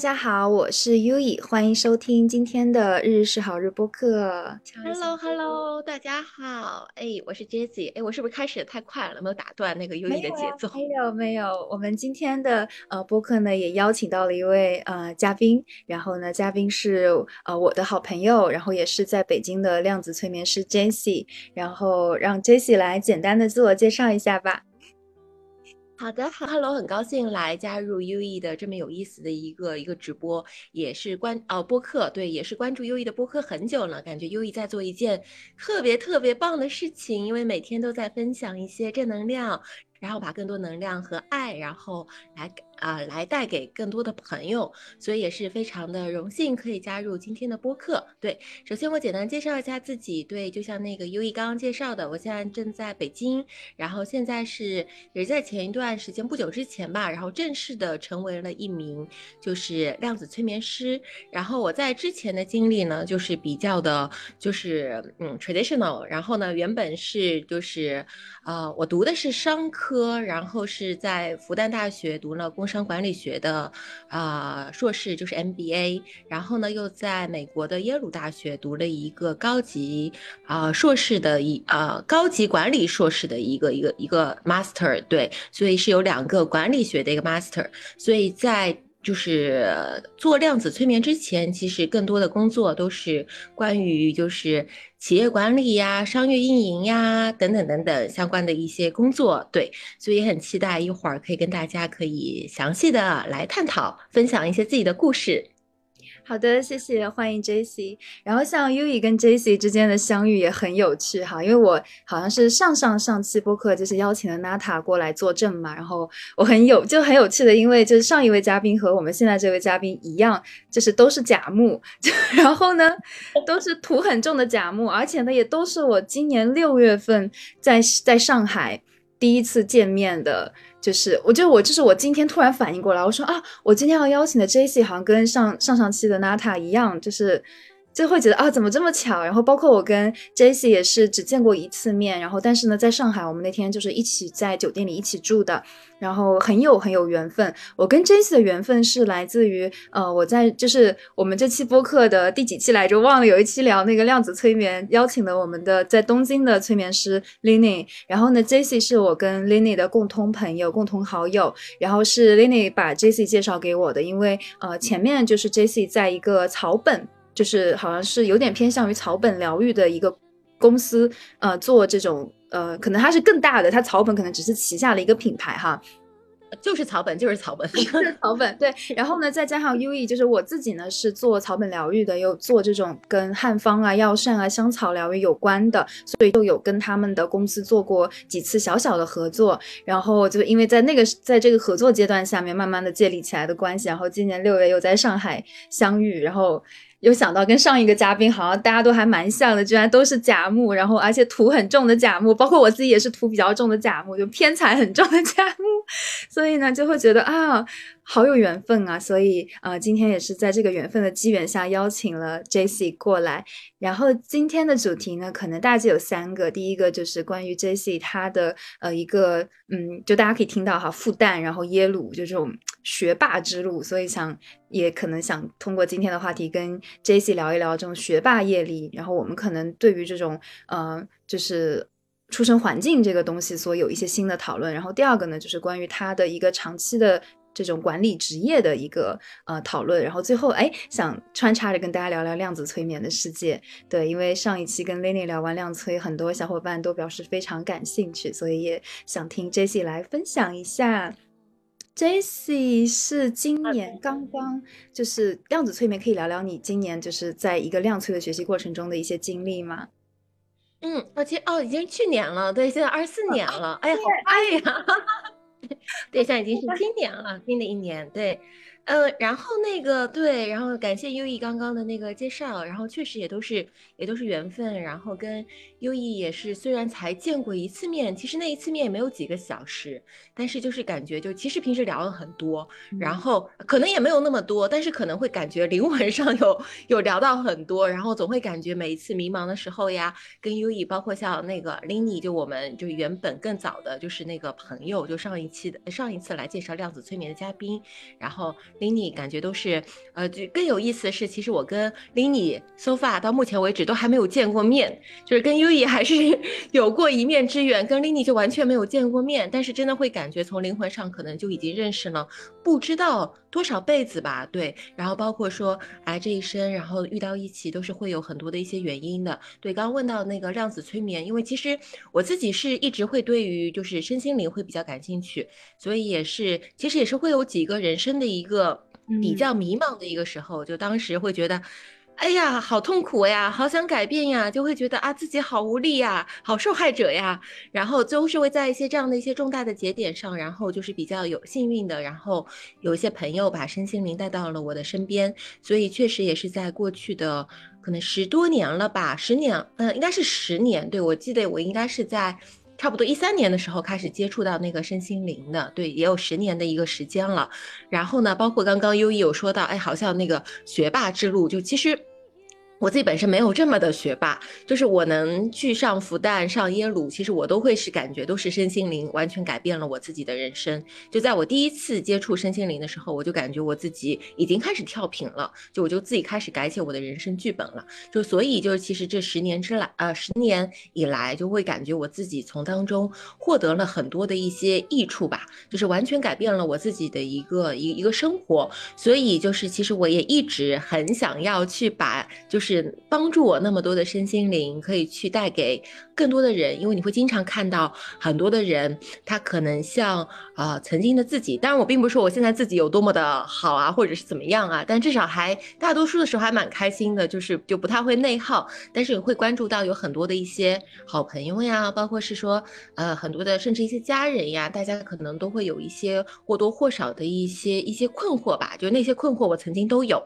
大家好，我是 U E，欢迎收听今天的日日是好日播客。Hello，Hello，大家好，哎，我是 Jessie，哎，我是不是开始的太快了，没有打断那个 U E 的节奏？没有，没有。我们今天的呃播客呢，也邀请到了一位呃嘉宾，然后呢，嘉宾是呃我的好朋友，然后也是在北京的量子催眠师 Jessie，然后让 Jessie 来简单的自我介绍一下吧。好的，哈喽很高兴来加入 U E 的这么有意思的一个一个直播，也是关哦播客，对，也是关注 U E 的播客很久了，感觉 U E 在做一件特别特别棒的事情，因为每天都在分享一些正能量。然后把更多能量和爱，然后来啊来带给更多的朋友，所以也是非常的荣幸可以加入今天的播客。对，首先我简单介绍一下自己。对，就像那个优一刚刚介绍的，我现在正在北京，然后现在是也是在前一段时间不久之前吧，然后正式的成为了一名就是量子催眠师。然后我在之前的经历呢，就是比较的，就是嗯 traditional。然后呢，原本是就是啊，我读的是商科。科，然后是在复旦大学读了工商管理学的啊硕士，就是 MBA，然后呢又在美国的耶鲁大学读了一个高级啊硕士的一啊高级管理硕士的一个一个一个 master，对，所以是有两个管理学的一个 master，所以在。就是做量子催眠之前，其实更多的工作都是关于就是企业管理呀、商业运营呀等等等等相关的一些工作。对，所以很期待一会儿可以跟大家可以详细的来探讨，分享一些自己的故事。好的，谢谢，欢迎 J C。然后像 U E 跟 J C 之间的相遇也很有趣哈，因为我好像是上上上期播客就是邀请了 Nata 过来作证嘛，然后我很有就很有趣的，因为就是上一位嘉宾和我们现在这位嘉宾一样，就是都是甲木，就 然后呢都是土很重的甲木，而且呢也都是我今年六月份在在上海第一次见面的。就是，我就我就是我今天突然反应过来，我说啊，我今天要邀请的 J C 好像跟上上上期的 Nata 一样，就是。就会觉得啊，怎么这么巧？然后包括我跟 Jesse 也是只见过一次面，然后但是呢，在上海我们那天就是一起在酒店里一起住的，然后很有很有缘分。我跟 Jesse 的缘分是来自于呃，我在就是我们这期播客的第几期来着？忘了有一期聊那个量子催眠，邀请了我们的在东京的催眠师 Lenny，然后呢，Jesse 是我跟 Lenny 的共同朋友、共同好友，然后是 Lenny 把 Jesse 介绍给我的，因为呃前面就是 Jesse 在一个草本。就是好像是有点偏向于草本疗愈的一个公司，呃，做这种呃，可能它是更大的，它草本可能只是旗下的一个品牌哈。就是草本，就是草本，就是草本。对，然后呢，再加上 U E，就是我自己呢是做草本疗愈的，又做这种跟汉方啊、药膳啊、香草疗愈有关的，所以就有跟他们的公司做过几次小小的合作。然后就因为在那个在这个合作阶段下面，慢慢的建立起来的关系。然后今年六月又在上海相遇，然后又想到跟上一个嘉宾好像大家都还蛮像的，居然都是甲木，然后而且土很重的甲木，包括我自己也是土比较重的甲木，就偏财很重的甲木。所以呢，就会觉得啊，好有缘分啊！所以呃，今天也是在这个缘分的机缘下邀请了 J C 过来。然后今天的主题呢，可能大致有三个。第一个就是关于 J C 他的呃一个嗯，就大家可以听到哈，复旦然后耶鲁就这种学霸之路。所以想也可能想通过今天的话题跟 J C 聊一聊这种学霸业力。然后我们可能对于这种呃，就是。出生环境这个东西，所有一些新的讨论。然后第二个呢，就是关于他的一个长期的这种管理职业的一个呃讨论。然后最后，哎，想穿插着跟大家聊聊量子催眠的世界。对，因为上一期跟 Lenny 聊完量催，很多小伙伴都表示非常感兴趣，所以也想听 Jessie 来分享一下。Jessie 是今年刚刚就是量子催眠，可以聊聊你今年就是在一个量催的学习过程中的一些经历吗？嗯，而且哦，已经去年了，对，现在二四年了，哎呀，好快呀！对，现在已经是今年了，新的一年，对。呃，然后那个对，然后感谢优异刚刚的那个介绍，然后确实也都是也都是缘分，然后跟优异也是虽然才见过一次面，其实那一次面也没有几个小时，但是就是感觉就其实平时聊了很多，然后可能也没有那么多，但是可能会感觉灵魂上有有聊到很多，然后总会感觉每一次迷茫的时候呀，跟优异包括像那个 Linny，就我们就原本更早的就是那个朋友，就上一期的。上一次来介绍量子催眠的嘉宾，然后 Lini 感觉都是，呃，就更有意思的是，其实我跟 Lini so far 到目前为止都还没有见过面，就是跟 U E 还是 有过一面之缘，跟 Lini 就完全没有见过面，但是真的会感觉从灵魂上可能就已经认识了不知道多少辈子吧，对，然后包括说，哎，这一生，然后遇到一起都是会有很多的一些原因的，对，刚刚问到那个量子催眠，因为其实我自己是一直会对于就是身心灵会比较感兴趣，所以也是其实也是会有几个人生的一个比较迷茫的一个时候，就当时会觉得。哎呀，好痛苦呀，好想改变呀，就会觉得啊自己好无力呀，好受害者呀，然后最后是会在一些这样的一些重大的节点上，然后就是比较有幸运的，然后有一些朋友把身心灵带到了我的身边，所以确实也是在过去的可能十多年了吧，十年，嗯，应该是十年，对我记得我应该是在差不多一三年的时候开始接触到那个身心灵的，对，也有十年的一个时间了。然后呢，包括刚刚优一有说到，哎，好像那个学霸之路，就其实。我自己本身没有这么的学霸，就是我能去上复旦、上耶鲁，其实我都会是感觉都是身心灵完全改变了我自己的人生。就在我第一次接触身心灵的时候，我就感觉我自己已经开始跳频了，就我就自己开始改写我的人生剧本了。就所以就其实这十年之来，呃，十年以来就会感觉我自己从当中获得了很多的一些益处吧，就是完全改变了我自己的一个一一个生活。所以就是其实我也一直很想要去把就是。是帮助我那么多的身心灵，可以去带给更多的人，因为你会经常看到很多的人，他可能像啊曾经的自己，当然我并不是说我现在自己有多么的好啊，或者是怎么样啊，但至少还大多数的时候还蛮开心的，就是就不太会内耗，但是也会关注到有很多的一些好朋友呀，包括是说呃很多的甚至一些家人呀，大家可能都会有一些或多或少的一些一些困惑吧，就那些困惑我曾经都有。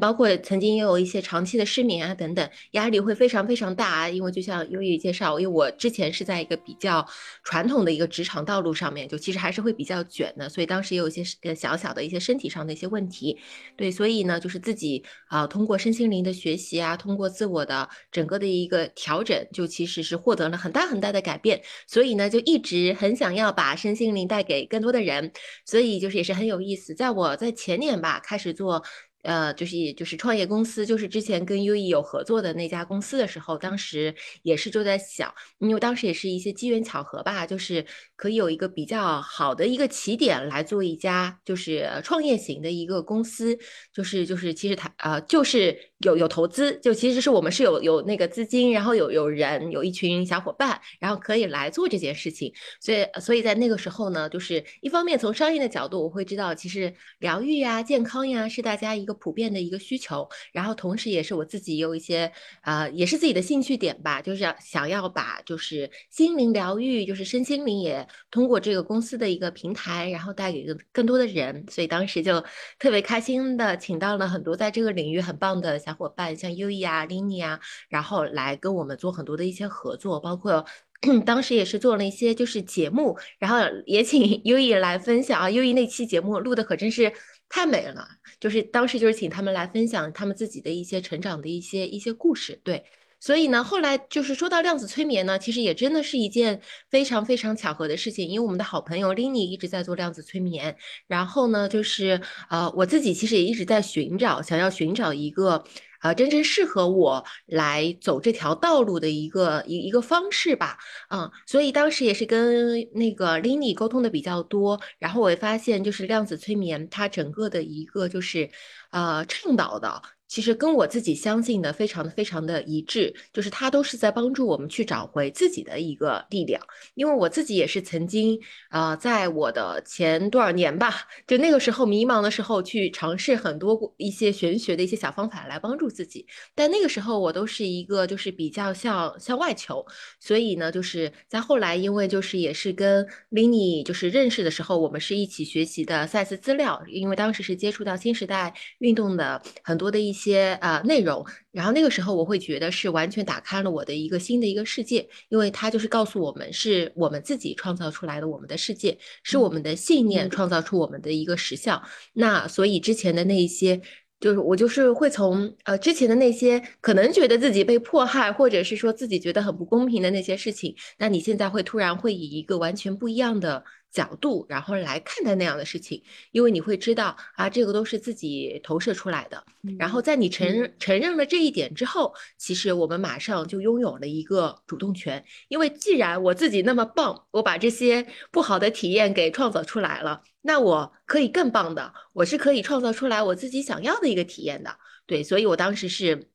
包括曾经也有一些长期的失眠啊等等，压力会非常非常大啊。因为就像优宇介绍，因为我之前是在一个比较传统的一个职场道路上面，就其实还是会比较卷的，所以当时也有一些呃小小的一些身体上的一些问题。对，所以呢，就是自己啊通过身心灵的学习啊，通过自我的整个的一个调整，就其实是获得了很大很大的改变。所以呢，就一直很想要把身心灵带给更多的人。所以就是也是很有意思，在我在前年吧开始做。呃，就是也就是创业公司，就是之前跟优 E 有合作的那家公司的时候，当时也是就在想，因为当时也是一些机缘巧合吧，就是可以有一个比较好的一个起点来做一家就是创业型的一个公司，就是就是其实它呃就是有有投资，就其实是我们是有有那个资金，然后有有人有一群小伙伴，然后可以来做这件事情，所以所以在那个时候呢，就是一方面从商业的角度，我会知道其实疗愈呀、健康呀是大家一个。普遍的一个需求，然后同时也是我自己有一些啊，也是自己的兴趣点吧，就是要想要把就是心灵疗愈，就是身心灵也通过这个公司的一个平台，然后带给更更多的人，所以当时就特别开心的请到了很多在这个领域很棒的小伙伴，像优 E 啊、Lini 啊，然后来跟我们做很多的一些合作，包括 当时也是做了一些就是节目，然后也请 优 E 来分享啊，优 E 那期节目录的可真是。太美了，就是当时就是请他们来分享他们自己的一些成长的一些一些故事，对，所以呢，后来就是说到量子催眠呢，其实也真的是一件非常非常巧合的事情，因为我们的好朋友 Lini 一直在做量子催眠，然后呢，就是呃，我自己其实也一直在寻找，想要寻找一个。呃，真正适合我来走这条道路的一个一一个方式吧，嗯，所以当时也是跟那个 Lini 沟通的比较多，然后我也发现，就是量子催眠它整个的一个就是，呃，倡导的。其实跟我自己相信的非常的非常的一致，就是它都是在帮助我们去找回自己的一个力量。因为我自己也是曾经啊，在我的前多少年吧，就那个时候迷茫的时候，去尝试很多一些玄学的一些小方法来帮助自己。但那个时候我都是一个就是比较向向外求，所以呢，就是在后来，因为就是也是跟 Lini 就是认识的时候，我们是一起学习的赛斯资料，因为当时是接触到新时代运动的很多的一些。些呃内容，然后那个时候我会觉得是完全打开了我的一个新的一个世界，因为它就是告诉我们是我们自己创造出来的我们的世界，是我们的信念创造出我们的一个实相。那所以之前的那一些，就是我就是会从呃之前的那些可能觉得自己被迫害，或者是说自己觉得很不公平的那些事情，那你现在会突然会以一个完全不一样的角度，然后来看待那样的事情，因为你会知道啊，这个都是自己投射出来的。然后在你承承认了这一点之后，其实我们马上就拥有了一个主动权，因为既然我自己那么棒，我把这些不好的体验给创造出来了，那我可以更棒的，我是可以创造出来我自己想要的一个体验的。对，所以我当时是。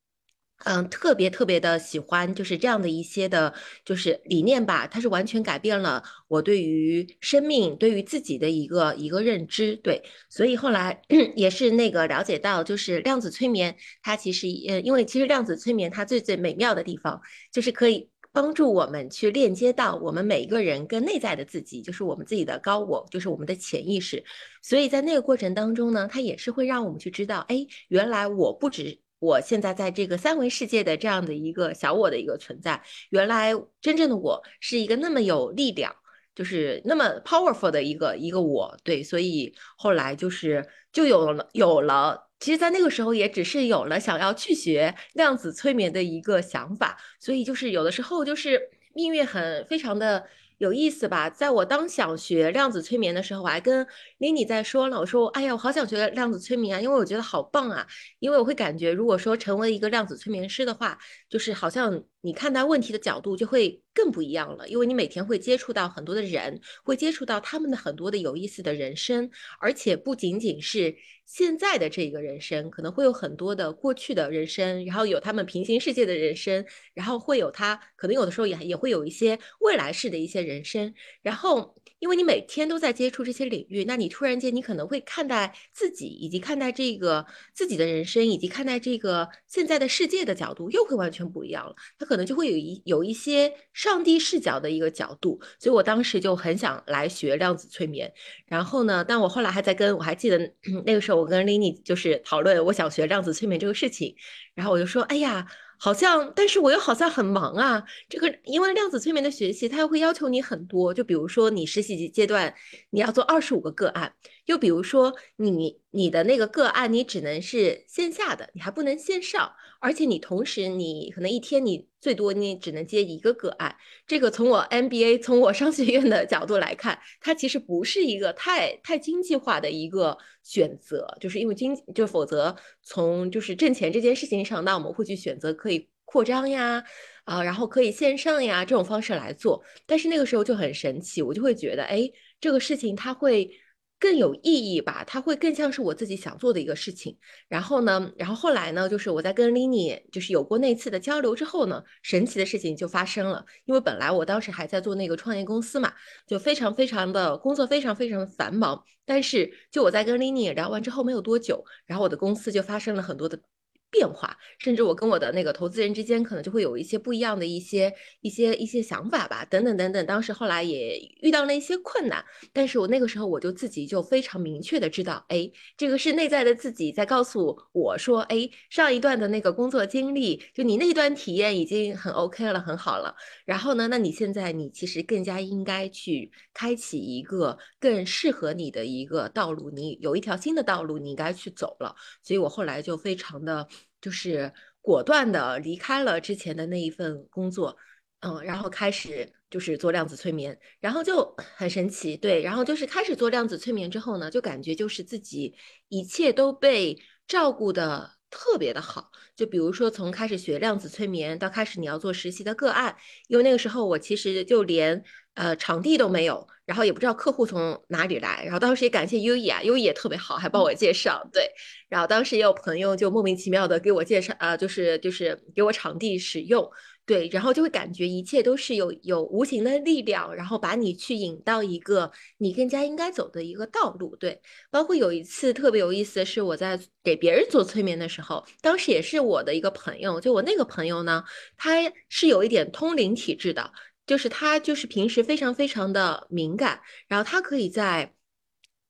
嗯，特别特别的喜欢，就是这样的一些的，就是理念吧。它是完全改变了我对于生命、对于自己的一个一个认知。对，所以后来 也是那个了解到，就是量子催眠，它其实呃，因为其实量子催眠它最最美妙的地方，就是可以帮助我们去链接到我们每一个人跟内在的自己，就是我们自己的高我，就是我们的潜意识。所以在那个过程当中呢，它也是会让我们去知道，哎，原来我不止。我现在在这个三维世界的这样的一个小我的一个存在，原来真正的我是一个那么有力量，就是那么 powerful 的一个一个我，对，所以后来就是就有了有了，其实，在那个时候也只是有了想要去学量子催眠的一个想法，所以就是有的时候就是命运很非常的。有意思吧？在我当想学量子催眠的时候，我还跟 Lini 在说了，我说：“哎呀，我好想学量子催眠啊，因为我觉得好棒啊！因为我会感觉，如果说成为一个量子催眠师的话，就是好像你看待问题的角度就会更不一样了，因为你每天会接触到很多的人，会接触到他们的很多的有意思的人生，而且不仅仅是。”现在的这一个人生可能会有很多的过去的人生，然后有他们平行世界的人生，然后会有他可能有的时候也也会有一些未来式的一些人生，然后。因为你每天都在接触这些领域，那你突然间你可能会看待自己，以及看待这个自己的人生，以及看待这个现在的世界的角度又会完全不一样了。他可能就会有一有一些上帝视角的一个角度，所以我当时就很想来学量子催眠。然后呢，但我后来还在跟我还记得 那个时候，我跟 Lini 就是讨论我想学量子催眠这个事情，然后我就说，哎呀。好像，但是我又好像很忙啊。这个因为量子催眠的学习，它又会要求你很多。就比如说你实习阶段，你要做二十五个个案；又比如说你你的那个个案，你只能是线下的，你还不能线上。而且你同时，你可能一天你最多你只能接一个个案。这个从我 MBA 从我商学院的角度来看，它其实不是一个太太经济化的一个选择，就是因为经就否则从就是挣钱这件事情上，那我们会去选择可以扩张呀，啊，然后可以线上呀这种方式来做。但是那个时候就很神奇，我就会觉得，哎，这个事情它会。更有意义吧，它会更像是我自己想做的一个事情。然后呢，然后后来呢，就是我在跟 Lini 就是有过那次的交流之后呢，神奇的事情就发生了。因为本来我当时还在做那个创业公司嘛，就非常非常的工作非常非常的繁忙。但是就我在跟 Lini 聊完之后没有多久，然后我的公司就发生了很多的。变化，甚至我跟我的那个投资人之间可能就会有一些不一样的一些一些一些想法吧，等等等等。当时后来也遇到了一些困难，但是我那个时候我就自己就非常明确的知道，哎，这个是内在的自己在告诉我说，哎，上一段的那个工作经历，就你那一段体验已经很 OK 了，很好了。然后呢，那你现在你其实更加应该去开启一个更适合你的一个道路，你有一条新的道路，你应该去走了。所以我后来就非常的。就是果断的离开了之前的那一份工作，嗯，然后开始就是做量子催眠，然后就 很神奇，对，然后就是开始做量子催眠之后呢，就感觉就是自己一切都被照顾的特别的好，就比如说从开始学量子催眠到开始你要做实习的个案，因为那个时候我其实就连呃场地都没有。然后也不知道客户从哪里来，然后当时也感谢优 E 啊，优 E 也特别好，还帮我介绍。对，然后当时也有朋友就莫名其妙的给我介绍，呃，就是就是给我场地使用，对，然后就会感觉一切都是有有无形的力量，然后把你去引到一个你更加应该走的一个道路。对，包括有一次特别有意思的是，我在给别人做催眠的时候，当时也是我的一个朋友，就我那个朋友呢，他是有一点通灵体质的。就是他，就是平时非常非常的敏感，然后他可以在，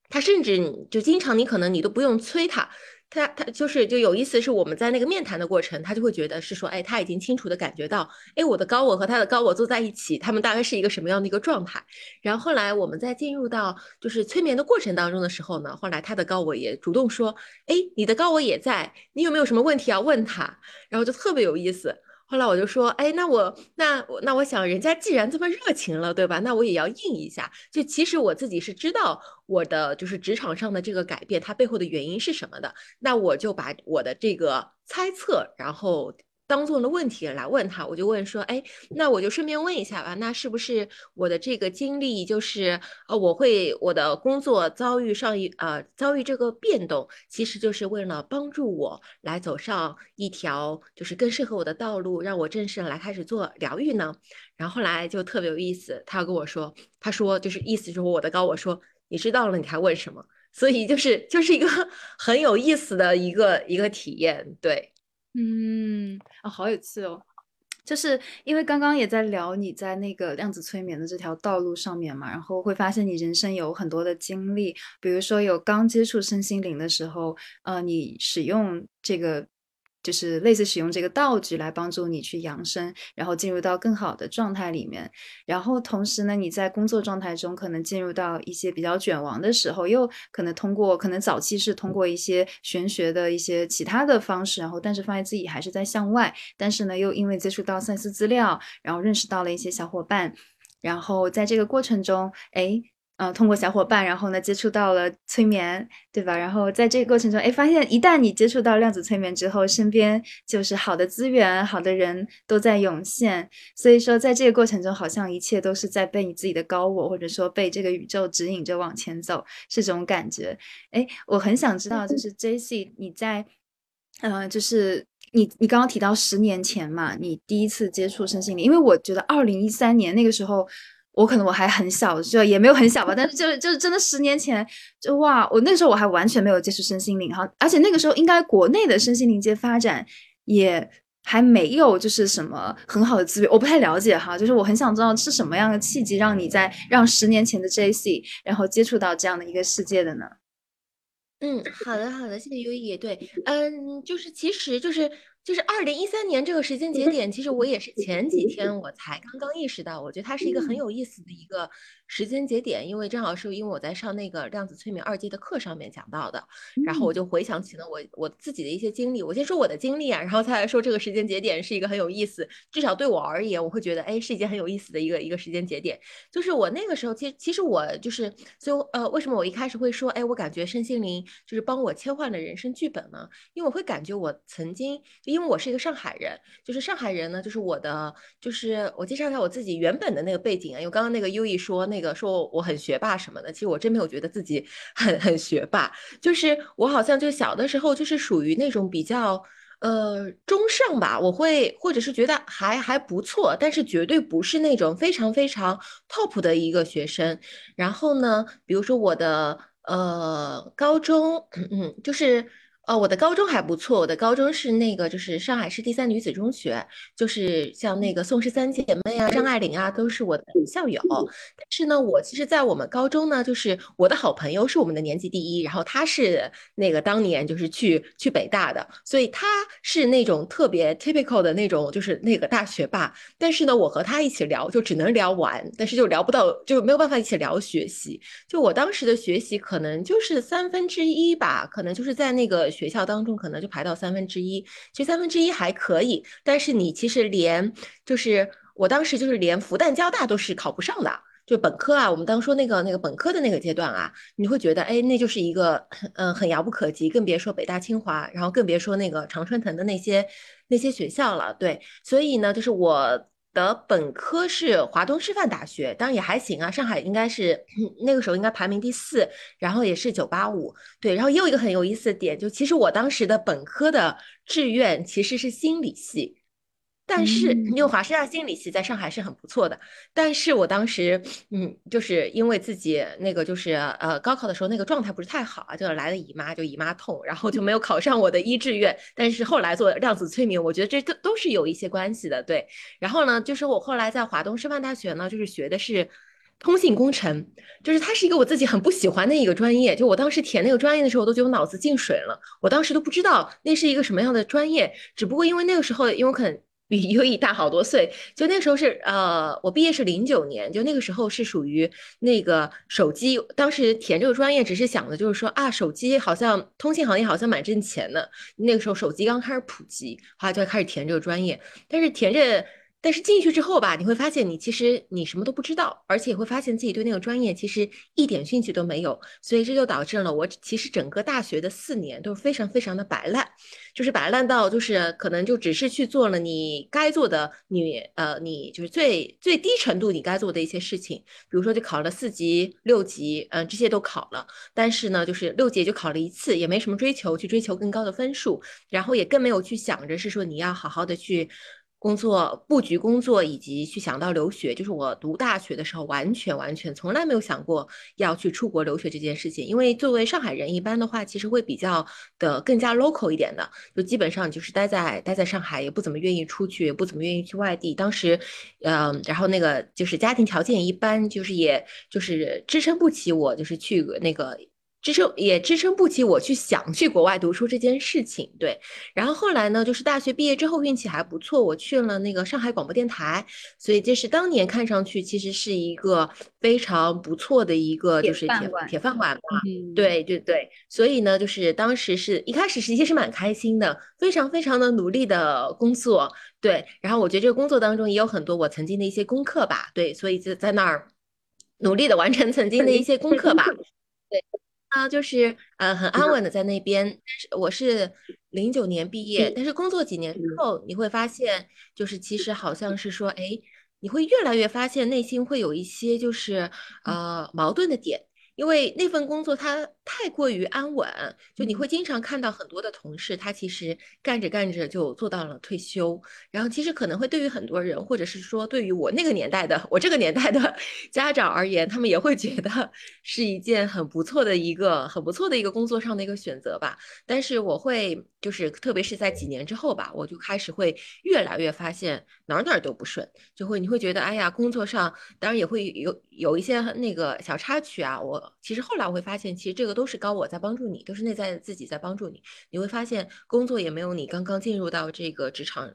他甚至就经常你可能你都不用催他，他他就是就有意思是我们在那个面谈的过程，他就会觉得是说，哎，他已经清楚的感觉到，哎，我的高我和他的高我坐在一起，他们大概是一个什么样的一个状态。然后后来我们在进入到就是催眠的过程当中的时候呢，后来他的高我也主动说，哎，你的高我也在，你有没有什么问题要问他？然后就特别有意思。后来我就说，哎，那我那我那我想，人家既然这么热情了，对吧？那我也要应一下。就其实我自己是知道我的就是职场上的这个改变，它背后的原因是什么的。那我就把我的这个猜测，然后。当做了问题来问他，我就问说，哎，那我就顺便问一下吧，那是不是我的这个经历就是，呃，我会我的工作遭遇上一呃遭遇这个变动，其实就是为了帮助我来走上一条就是更适合我的道路，让我正式来开始做疗愈呢？然后后来就特别有意思，他跟我说，他说就是意思就是我的高我说，你知道了你还问什么？所以就是就是一个 很有意思的一个一个体验，对。嗯啊，好有趣哦！就是因为刚刚也在聊你在那个量子催眠的这条道路上面嘛，然后会发现你人生有很多的经历，比如说有刚接触身心灵的时候，呃，你使用这个。就是类似使用这个道具来帮助你去扬升，然后进入到更好的状态里面。然后同时呢，你在工作状态中可能进入到一些比较卷王的时候，又可能通过可能早期是通过一些玄学的一些其他的方式，然后但是发现自己还是在向外。但是呢，又因为接触到赛斯资料，然后认识到了一些小伙伴，然后在这个过程中，哎。嗯，通过小伙伴，然后呢，接触到了催眠，对吧？然后在这个过程中，哎，发现一旦你接触到量子催眠之后，身边就是好的资源、好的人都在涌现。所以说，在这个过程中，好像一切都是在被你自己的高我，或者说被这个宇宙指引着往前走，是这种感觉。哎，我很想知道，就是 J C，你在，嗯，就是你你刚刚提到十年前嘛，你第一次接触身心灵，因为我觉得二零一三年那个时候。我可能我还很小，就也没有很小吧，但是就是就是真的十年前，就哇，我那时候我还完全没有接触身心灵哈，而且那个时候应该国内的身心灵界发展也还没有就是什么很好的资源，我不太了解哈，就是我很想知道是什么样的契机让你在让十年前的 J C 然后接触到这样的一个世界的呢？嗯，好的好的，谢谢优一，对，嗯，就是其实就是。就是二零一三年这个时间节点，其实我也是前几天我才刚刚意识到，我觉得它是一个很有意思的一个时间节点，因为正好是因为我在上那个量子催眠二阶的课上面讲到的，然后我就回想起了我我自己的一些经历。我先说我的经历啊，然后再来说这个时间节点是一个很有意思，至少对我而言，我会觉得哎是一件很有意思的一个一个时间节点。就是我那个时候，其实其实我就是，所以呃为什么我一开始会说哎我感觉身心灵就是帮我切换了人生剧本呢？因为我会感觉我曾经。因为我是一个上海人，就是上海人呢，就是我的，就是我介绍一下我自己原本的那个背景啊。因为刚刚那个优异说那个说我很学霸什么的，其实我真没有觉得自己很很学霸，就是我好像就小的时候就是属于那种比较呃中上吧，我会或者是觉得还还不错，但是绝对不是那种非常非常 top 的一个学生。然后呢，比如说我的呃高中，嗯，就是。哦，我的高中还不错。我的高中是那个，就是上海市第三女子中学，就是像那个宋氏三姐妹啊、张爱玲啊，都是我的校友。但是呢，我其实，在我们高中呢，就是我的好朋友是我们的年级第一，然后他是那个当年就是去去北大的，所以他是那种特别 typical 的那种，就是那个大学霸。但是呢，我和他一起聊，就只能聊玩，但是就聊不到，就没有办法一起聊学习。就我当时的学习，可能就是三分之一吧，可能就是在那个。学校当中可能就排到三分之一，其实三分之一还可以，但是你其实连就是我当时就是连复旦交大都是考不上的，就本科啊，我们当说那个那个本科的那个阶段啊，你会觉得哎，那就是一个嗯很遥不可及，更别说北大清华，然后更别说那个常春藤的那些那些学校了。对，所以呢，就是我。的本科是华东师范大学，当然也还行啊。上海应该是 那个时候应该排名第四，然后也是九八五，对。然后又一个很有意思的点，就其实我当时的本科的志愿其实是心理系。但是，因为华师大心理系在上海是很不错的，但是我当时，嗯，就是因为自己那个就是呃高考的时候那个状态不是太好啊，就来了姨妈，就姨妈痛，然后就没有考上我的一志愿。但是后来做量子催眠，我觉得这都都是有一些关系的，对。然后呢，就是我后来在华东师范大学呢，就是学的是通信工程，就是它是一个我自己很不喜欢的一个专业。就我当时填那个专业的时候，我都觉得我脑子进水了，我当时都不知道那是一个什么样的专业，只不过因为那个时候，因为我可能。比优异大好多岁。就那时候是呃，我毕业是零九年，就那个时候是属于那个手机，当时填这个专业只是想的就是说啊，手机好像通信行业好像蛮挣钱的。那个时候手机刚开始普及，后来就开始填这个专业，但是填着。但是进去之后吧，你会发现你其实你什么都不知道，而且会发现自己对那个专业其实一点兴趣都没有，所以这就导致了我其实整个大学的四年都是非常非常的摆烂，就是摆烂到就是可能就只是去做了你该做的，你呃你就是最最低程度你该做的一些事情，比如说就考了四级、六级，嗯这些都考了，但是呢就是六级就考了一次，也没什么追求去追求更高的分数，然后也更没有去想着是说你要好好的去。工作布局工作，以及去想到留学，就是我读大学的时候，完全完全从来没有想过要去出国留学这件事情。因为作为上海人，一般的话其实会比较的更加 local 一点的，就基本上就是待在待在上海，也不怎么愿意出去，也不怎么愿意去外地。当时，嗯，然后那个就是家庭条件一般，就是也就是支撑不起我，就是去那个。支撑也支撑不起我去想去国外读书这件事情，对。然后后来呢，就是大学毕业之后运气还不错，我去了那个上海广播电台，所以这是当年看上去其实是一个非常不错的一个就是铁铁饭碗吧。对对对，所以呢，就是当时是一开始实际是蛮开心的，非常非常的努力的工作，对。然后我觉得这个工作当中也有很多我曾经的一些功课吧，对，所以就在那儿努力的完成曾经的一些功课吧，对。啊，就是呃很安稳的在那边，但是我是零九年毕业，但是工作几年之后，你会发现，就是其实好像是。说，哎，你会越来越发现内心会有一些就是呃矛盾的点。因为那份工作它太过于安稳，就你会经常看到很多的同事，他其实干着干着就做到了退休。然后其实可能会对于很多人，或者是说对于我那个年代的我这个年代的 家长而言，他们也会觉得是一件很不错的一个很不错的一个工作上的一个选择吧。但是我会就是特别是在几年之后吧，我就开始会越来越发现哪儿哪儿都不顺，就会你会觉得哎呀，工作上当然也会有有一些那个小插曲啊，我。其实后来我会发现，其实这个都是高我在帮助你，都是内在自己在帮助你。你会发现，工作也没有你刚刚进入到这个职场。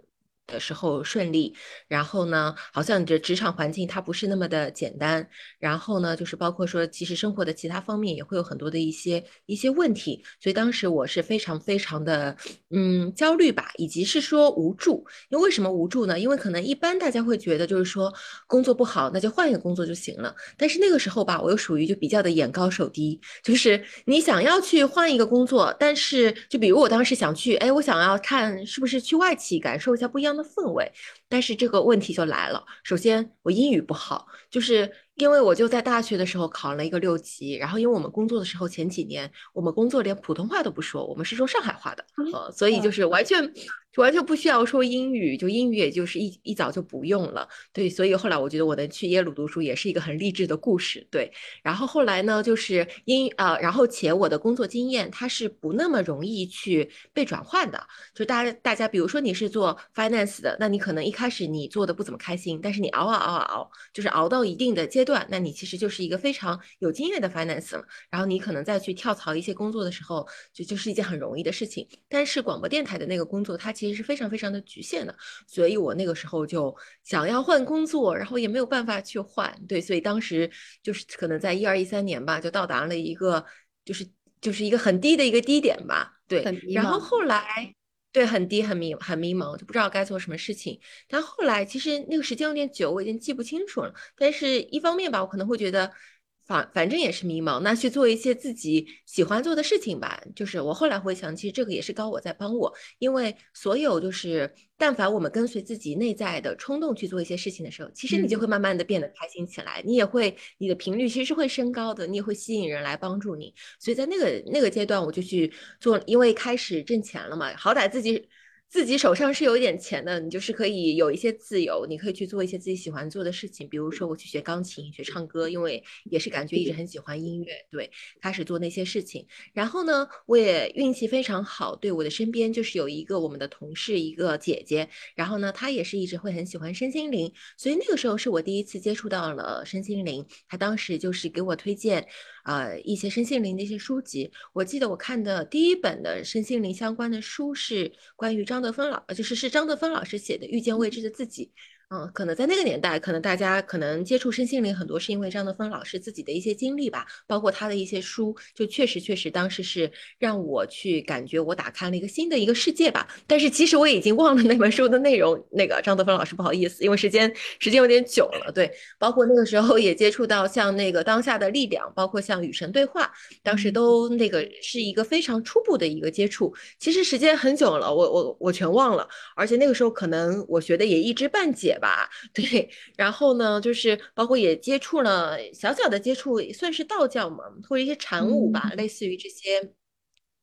的时候顺利，然后呢，好像你的职场环境它不是那么的简单，然后呢，就是包括说，其实生活的其他方面也会有很多的一些一些问题，所以当时我是非常非常的嗯焦虑吧，以及是说无助。因为为什么无助呢？因为可能一般大家会觉得就是说工作不好，那就换一个工作就行了。但是那个时候吧，我又属于就比较的眼高手低，就是你想要去换一个工作，但是就比如我当时想去，哎，我想要看是不是去外企感受一下不一样。的氛围，但是这个问题就来了。首先，我英语不好，就是因为我就在大学的时候考了一个六级，然后因为我们工作的时候前几年我们工作连普通话都不说，我们是说上海话的，呃，所以就是完全。完全不需要说英语，就英语也就是一一早就不用了，对，所以后来我觉得我能去耶鲁读书也是一个很励志的故事，对。然后后来呢，就是英呃，然后且我的工作经验它是不那么容易去被转换的，就大家大家比如说你是做 finance 的，那你可能一开始你做的不怎么开心，但是你熬啊熬啊熬，就是熬到一定的阶段，那你其实就是一个非常有经验的 finance 了。然后你可能再去跳槽一些工作的时候，就就是一件很容易的事情。但是广播电台的那个工作，它其实其实是非常非常的局限的，所以我那个时候就想要换工作，然后也没有办法去换，对，所以当时就是可能在一二一三年吧，就到达了一个就是就是一个很低的一个低点吧，对，然后后来对很低很迷很迷茫，就不知道该做什么事情。但后来其实那个时间有点久，我已经记不清楚了。但是一方面吧，我可能会觉得。反反正也是迷茫，那去做一些自己喜欢做的事情吧。就是我后来回想，其实这个也是高我在帮我，因为所有就是，但凡我们跟随自己内在的冲动去做一些事情的时候，其实你就会慢慢的变得开心起来，你也会你的频率其实是会升高的，你也会吸引人来帮助你。所以在那个那个阶段，我就去做，因为开始挣钱了嘛，好歹自己。自己手上是有一点钱的，你就是可以有一些自由，你可以去做一些自己喜欢做的事情，比如说我去学钢琴、学唱歌，因为也是感觉一直很喜欢音乐，对，开始做那些事情。然后呢，我也运气非常好，对我的身边就是有一个我们的同事，一个姐姐，然后呢，她也是一直会很喜欢身心灵，所以那个时候是我第一次接触到了身心灵，她当时就是给我推荐。呃，一些身心灵的一些书籍，我记得我看的第一本的身心灵相关的书是关于张德芬老，就是是张德芬老师写的《遇见未知的自己》。嗯，可能在那个年代，可能大家可能接触身心灵很多是因为张德芬老师自己的一些经历吧，包括他的一些书，就确实确实当时是让我去感觉我打开了一个新的一个世界吧。但是其实我已经忘了那本书的内容。那个张德芬老师不好意思，因为时间时间有点久了。对，包括那个时候也接触到像那个当下的力量，包括像与神对话，当时都那个是一个非常初步的一个接触。其实时间很久了，我我我全忘了，而且那个时候可能我学的也一知半解。吧，对，然后呢，就是包括也接触了小小的接触，算是道教嘛，或者一些禅舞吧，类似于这些，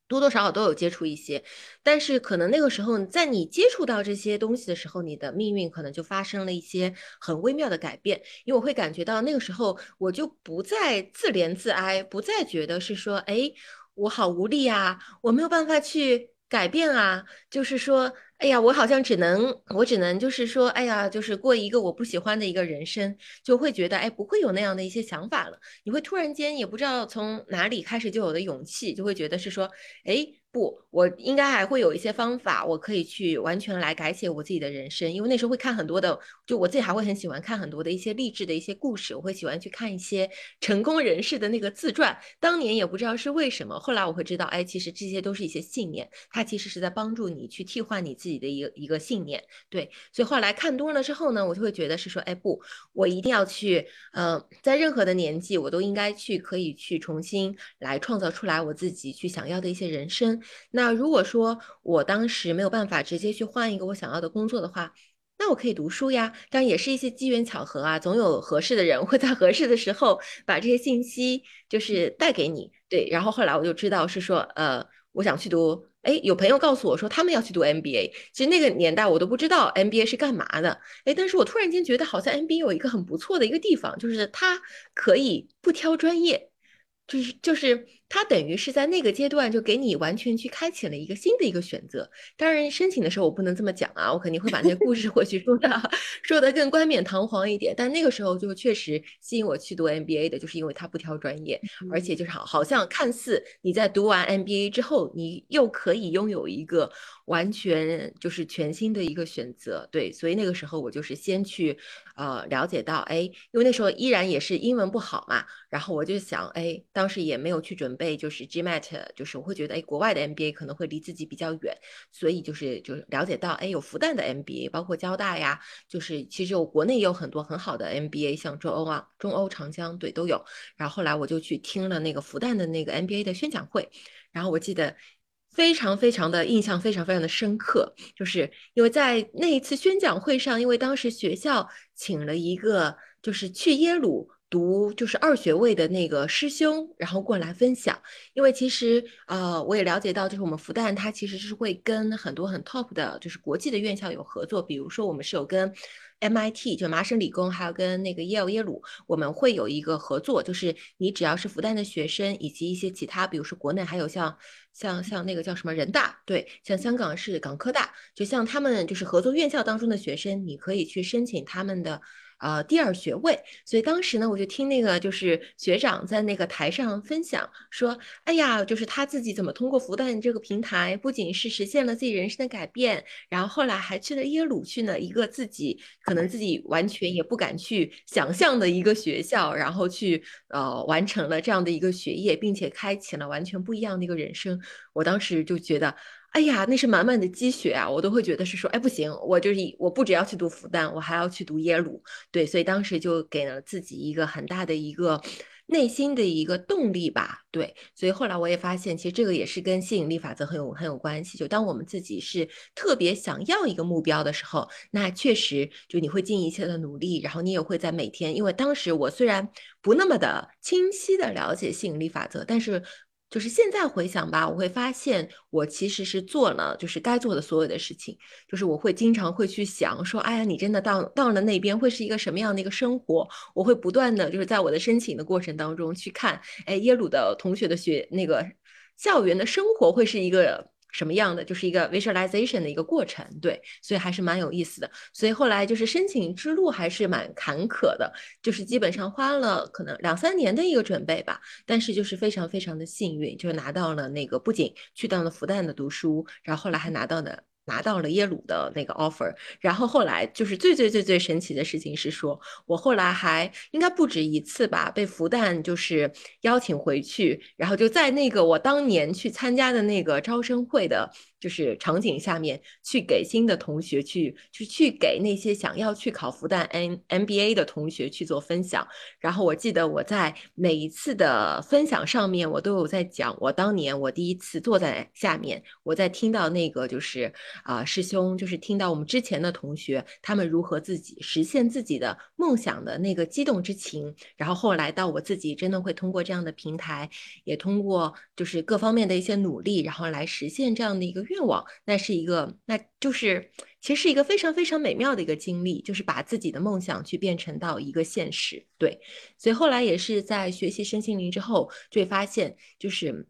多多少少都有接触一些。但是可能那个时候，在你接触到这些东西的时候，你的命运可能就发生了一些很微妙的改变。因为我会感觉到那个时候，我就不再自怜自哀，不再觉得是说，哎，我好无力啊，我没有办法去改变啊，就是说。哎呀，我好像只能，我只能就是说，哎呀，就是过一个我不喜欢的一个人生，就会觉得，哎，不会有那样的一些想法了。你会突然间也不知道从哪里开始就有的勇气，就会觉得是说，哎。不，我应该还会有一些方法，我可以去完全来改写我自己的人生。因为那时候会看很多的，就我自己还会很喜欢看很多的一些励志的一些故事，我会喜欢去看一些 成功人士的那个自传。当年也不知道是为什么，后来我会知道，哎，其实这些都是一些信念，它其实是在帮助你去替换你自己的一个一个信念。对，所以后来看多了之后呢，我就会觉得是说，哎，不，我一定要去，呃，在任何的年纪，我都应该去可以去重新来创造出来我自己去想要的一些人生。那如果说我当时没有办法直接去换一个我想要的工作的话，那我可以读书呀。当然也是一些机缘巧合啊，总有合适的人会在合适的时候把这些信息就是带给你。对，然后后来我就知道是说，呃，我想去读，哎，有朋友告诉我说他们要去读 MBA。其实那个年代我都不知道 MBA 是干嘛的，哎，但是我突然间觉得好像 MBA 有一个很不错的一个地方，就是它可以不挑专业，就是就是。它等于是在那个阶段就给你完全去开启了一个新的一个选择。当然，申请的时候我不能这么讲啊，我肯定会把那个故事 或许说的 说的更冠冕堂皇一点。但那个时候就确实吸引我去读 MBA 的，就是因为它不挑专业，而且就是好好像看似你在读完 MBA 之后，你又可以拥有一个完全就是全新的一个选择。对，所以那个时候我就是先去呃了解到，哎，因为那时候依然也是英文不好嘛，然后我就想，哎，当时也没有去准。备就是 GMAT，就是我会觉得哎，国外的 MBA 可能会离自己比较远，所以就是就了解到哎，有复旦的 MBA，包括交大呀，就是其实我国内也有很多很好的 MBA，像中欧啊、中欧长江对都有。然后后来我就去听了那个复旦的那个 MBA 的宣讲会，然后我记得非常非常的印象非常非常的深刻，就是因为在那一次宣讲会上，因为当时学校请了一个就是去耶鲁。读就是二学位的那个师兄，然后过来分享。因为其实呃，我也了解到，就是我们复旦它其实是会跟很多很 top 的，就是国际的院校有合作。比如说，我们是有跟 MIT 就麻省理工，还有跟那个耶鲁耶鲁，我们会有一个合作。就是你只要是复旦的学生，以及一些其他，比如说国内还有像像像那个叫什么人大，对，像香港是港科大，就像他们就是合作院校当中的学生，你可以去申请他们的。呃，第二学位，所以当时呢，我就听那个就是学长在那个台上分享说，哎呀，就是他自己怎么通过复旦这个平台，不仅是实现了自己人生的改变，然后后来还去了耶鲁去了一个自己可能自己完全也不敢去想象的一个学校，然后去呃完成了这样的一个学业，并且开启了完全不一样的一个人生。我当时就觉得。哎呀，那是满满的积雪啊！我都会觉得是说，哎，不行，我就是我不只要去读复旦，我还要去读耶鲁。对，所以当时就给了自己一个很大的一个内心的一个动力吧。对，所以后来我也发现，其实这个也是跟吸引力法则很有很有关系。就当我们自己是特别想要一个目标的时候，那确实就你会尽一切的努力，然后你也会在每天。因为当时我虽然不那么的清晰的了解吸引力法则，但是。就是现在回想吧，我会发现我其实是做了就是该做的所有的事情。就是我会经常会去想说，哎呀，你真的到到了那边会是一个什么样的一个生活？我会不断的就是在我的申请的过程当中去看，哎，耶鲁的同学的学那个校园的生活会是一个。什么样的就是一个 visualization 的一个过程，对，所以还是蛮有意思的。所以后来就是申请之路还是蛮坎坷的，就是基本上花了可能两三年的一个准备吧。但是就是非常非常的幸运，就拿到了那个不仅去到了复旦的读书，然后后来还拿到了拿到了耶鲁的那个 offer，然后后来就是最最最最神奇的事情是说，我后来还应该不止一次吧，被复旦就是邀请回去，然后就在那个我当年去参加的那个招生会的。就是场景下面去给新的同学去去去给那些想要去考复旦 N MBA 的同学去做分享。然后我记得我在每一次的分享上面，我都有在讲我当年我第一次坐在下面，我在听到那个就是啊师兄，就是听到我们之前的同学他们如何自己实现自己的梦想的那个激动之情。然后后来到我自己真的会通过这样的平台，也通过就是各方面的一些努力，然后来实现这样的一个愿。愿望，那是一个，那就是其实是一个非常非常美妙的一个经历，就是把自己的梦想去变成到一个现实。对，所以后来也是在学习身心灵之后，就会发现就是。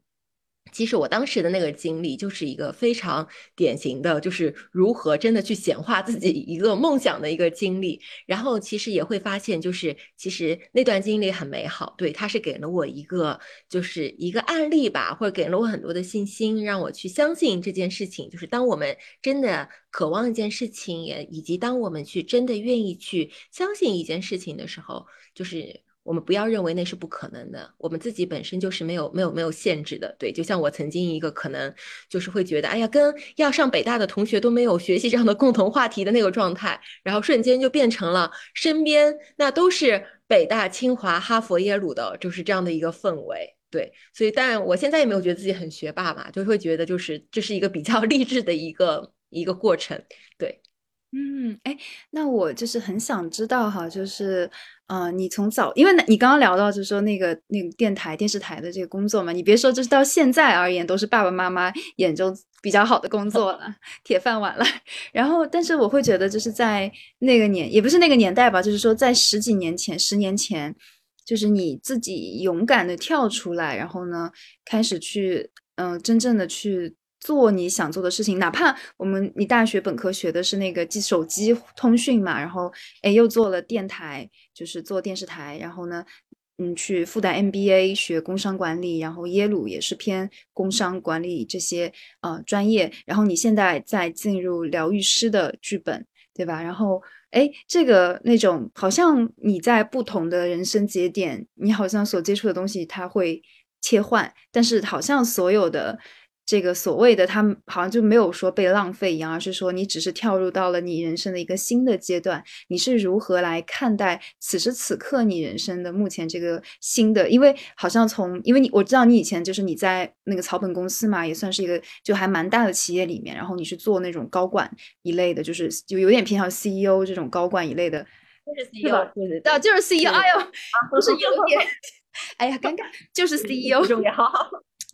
其实我当时的那个经历就是一个非常典型的，就是如何真的去显化自己一个梦想的一个经历。然后其实也会发现，就是其实那段经历很美好，对，它是给了我一个就是一个案例吧，或者给了我很多的信心，让我去相信这件事情。就是当我们真的渴望一件事情，也以及当我们去真的愿意去相信一件事情的时候，就是。我们不要认为那是不可能的，我们自己本身就是没有没有没有限制的。对，就像我曾经一个可能就是会觉得，哎呀，跟要上北大的同学都没有学习这样的共同话题的那个状态，然后瞬间就变成了身边那都是北大、清华、哈佛、耶鲁的，就是这样的一个氛围。对，所以当然我现在也没有觉得自己很学霸嘛，就会觉得就是这是一个比较 励志的一个一个过程。对。嗯，哎，那我就是很想知道哈，就是，呃，你从早，因为你刚刚聊到就是说那个那个电台电视台的这个工作嘛，你别说，就是到现在而言，都是爸爸妈妈眼中比较好的工作了，铁饭碗了。然后，但是我会觉得，就是在那个年，也不是那个年代吧，就是说在十几年前、十年前，就是你自己勇敢的跳出来，然后呢，开始去，嗯，真正的去。做你想做的事情，哪怕我们你大学本科学的是那个机手机通讯嘛，然后哎又做了电台，就是做电视台，然后呢，嗯，去复旦 MBA 学工商管理，然后耶鲁也是偏工商管理这些呃专业，然后你现在在进入疗愈师的剧本，对吧？然后哎，这个那种好像你在不同的人生节点，你好像所接触的东西它会切换，但是好像所有的。这个所谓的他们好像就没有说被浪费一样，而是说你只是跳入到了你人生的一个新的阶段。你是如何来看待此时此刻你人生的目前这个新的？因为好像从因为你我知道你以前就是你在那个草本公司嘛，也算是一个就还蛮大的企业里面，然后你是做那种高管一类的，就是就有点偏向 CEO 这种高管一类的，就是 CEO，对对对，就是 CEO。哎呦，不是有点，哎呀，尴尬，就是 CEO 重要。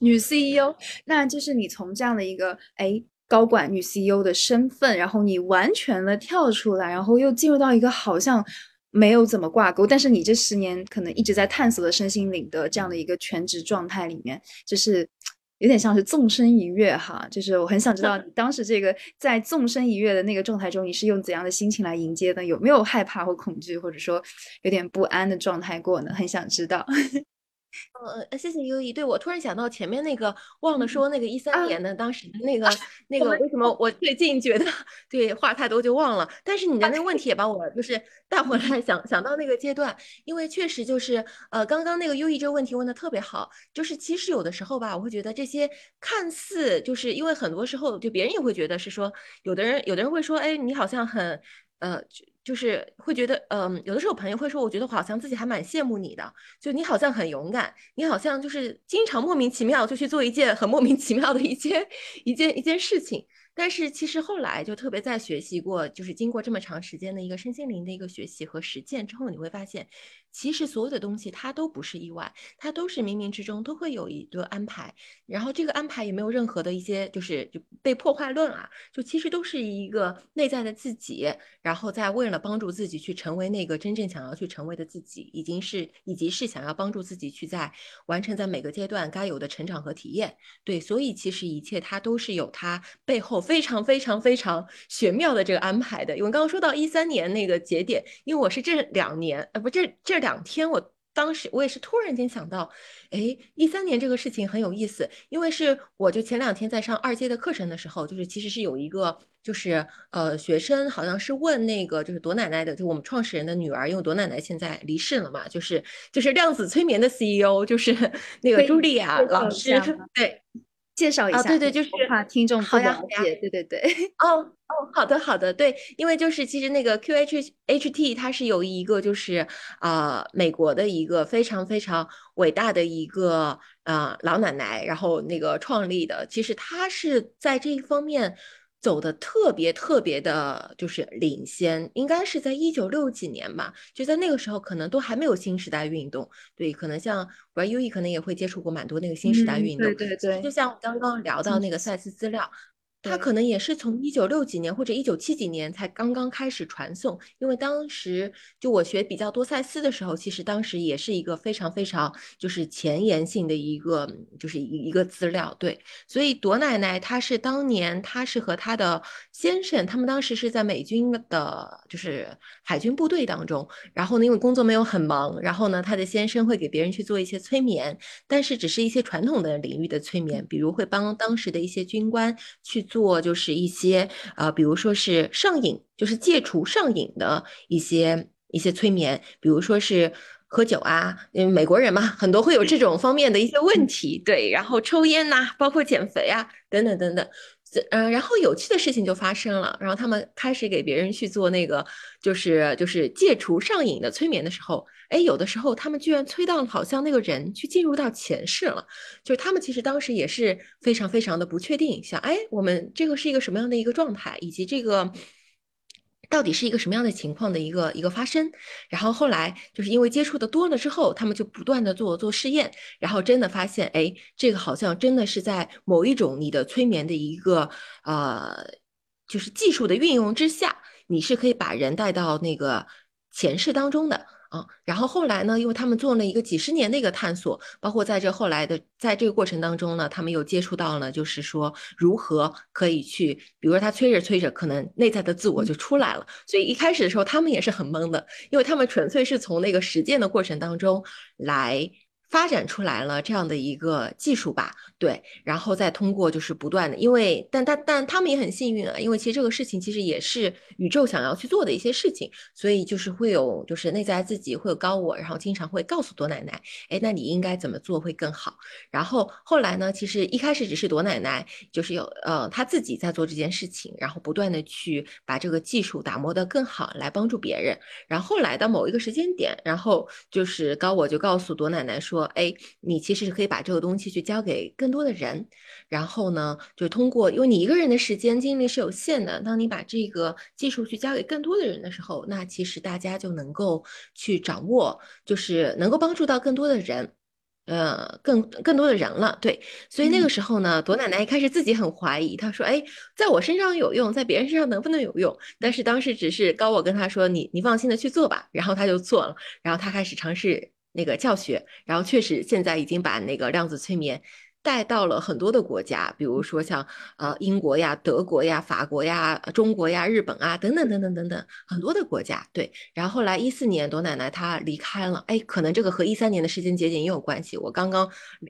女 CEO，那就是你从这样的一个哎高管女 CEO 的身份，然后你完全的跳出来，然后又进入到一个好像没有怎么挂钩，但是你这十年可能一直在探索的身心灵的这样的一个全职状态里面，就是有点像是纵身一跃哈。就是我很想知道你当时这个在纵身一跃的那个状态中，你是用怎样的心情来迎接的？有没有害怕或恐惧，或者说有点不安的状态过呢？很想知道。嗯呃，谢谢优一。对我突然想到前面那个忘了说那个一三年的当时的那个那个为什么我最近觉得对话太多就忘了？但是你的那个问题也把我就是 带回来想想到那个阶段，因为确实就是呃刚刚那个优一这个问题问的特别好，就是其实有的时候吧，我会觉得这些看似就是因为很多时候就别人也会觉得是说有的人有的人会说哎你好像很呃。就是会觉得，嗯，有的时候朋友会说，我觉得好像自己还蛮羡慕你的，就你好像很勇敢，你好像就是经常莫名其妙就去做一件很莫名其妙的一件一件一件事情。但是其实后来就特别在学习过，就是经过这么长时间的一个身心灵的一个学习和实践之后，你会发现，其实所有的东西它都不是意外，它都是冥冥之中都会有一个安排。然后这个安排也没有任何的一些就是就被破坏论啊，就其实都是一个内在的自己，然后在为了帮助自己去成为那个真正想要去成为的自己，已经是以及是想要帮助自己去在完成在每个阶段该有的成长和体验。对，所以其实一切它都是有它背后。非常非常非常玄妙的这个安排的，因为刚刚说到一三年那个节点，因为我是这两年，呃，不，这这两天我当时我也是突然间想到，哎，一三年这个事情很有意思，因为是我就前两天在上二阶的课程的时候，就是其实是有一个就是呃学生好像是问那个就是朵奶奶的，就我们创始人的女儿，因为朵奶奶现在离世了嘛，就是就是量子催眠的 CEO，就是 那个朱莉亚老师，对。介绍一下，对对，就是怕听众不了解，对对对。哦哦，好的好的，对，因为就是其实那个 QHHT 它是有一个就是呃美国的一个非常非常伟大的一个呃老奶奶，然后那个创立的，其实她是在这一方面。走的特别特别的，就是领先，应该是在一九六几年吧，就在那个时候，可能都还没有新时代运动。对，可能像玩 U E 可能也会接触过蛮多那个新时代运动。对对对，就像刚刚聊到那个赛斯资料。它可能也是从一九六几年或者一九七几年才刚刚开始传送，因为当时就我学比较多赛斯的时候，其实当时也是一个非常非常就是前沿性的一个就是一一个资料，对。所以朵奶奶她是当年她是和她的先生，他们当时是在美军的，就是海军部队当中，然后呢因为工作没有很忙，然后呢她的先生会给别人去做一些催眠，但是只是一些传统的领域的催眠，比如会帮当时的一些军官去。做就是一些呃，比如说是上瘾，就是戒除上瘾的一些一些催眠，比如说是喝酒啊，因为美国人嘛，很多会有这种方面的一些问题，对，然后抽烟呐，包括减肥啊，等等等等。嗯，然后有趣的事情就发生了，然后他们开始给别人去做那个，就是就是戒除上瘾的催眠的时候，哎，有的时候他们居然催到好像那个人去进入到前世了，就是他们其实当时也是非常非常的不确定，想，哎，我们这个是一个什么样的一个状态，以及这个。到底是一个什么样的情况的一个一个发生？然后后来就是因为接触的多了之后，他们就不断的做做试验，然后真的发现，哎，这个好像真的是在某一种你的催眠的一个呃，就是技术的运用之下，你是可以把人带到那个前世当中的。嗯，然后后来呢？因为他们做了一个几十年的一个探索，包括在这后来的，在这个过程当中呢，他们又接触到了，就是说如何可以去，比如说他催着催着，可能内在的自我就出来了。所以一开始的时候，他们也是很懵的，因为他们纯粹是从那个实践的过程当中来。发展出来了这样的一个技术吧，对，然后再通过就是不断的，因为但但但他们也很幸运啊，因为其实这个事情其实也是宇宙想要去做的一些事情，所以就是会有就是内在自己会有高我，然后经常会告诉朵奶奶，哎，那你应该怎么做会更好。然后后来呢，其实一开始只是朵奶奶就是有呃他自己在做这件事情，然后不断的去把这个技术打磨得更好，来帮助别人。然后后来到某一个时间点，然后就是高我就告诉朵奶奶说。哎，你其实是可以把这个东西去交给更多的人，然后呢，就通过，因为你一个人的时间精力是有限的，当你把这个技术去交给更多的人的时候，那其实大家就能够去掌握，就是能够帮助到更多的人，呃，更更多的人了。对，所以那个时候呢，朵奶奶一开始自己很怀疑，她说：“哎，在我身上有用，在别人身上能不能有用？”但是当时只是高我跟她说：“你你放心的去做吧。”然后她就做了，然后她开始尝试。那个教学，然后确实现在已经把那个量子催眠。带到了很多的国家，比如说像呃英国呀、德国呀、法国呀、中国呀、日本啊等等等等等等很多的国家。对，然后后来一四年，朵奶奶她离开了，哎，可能这个和一三年的时间节点也有关系。我刚刚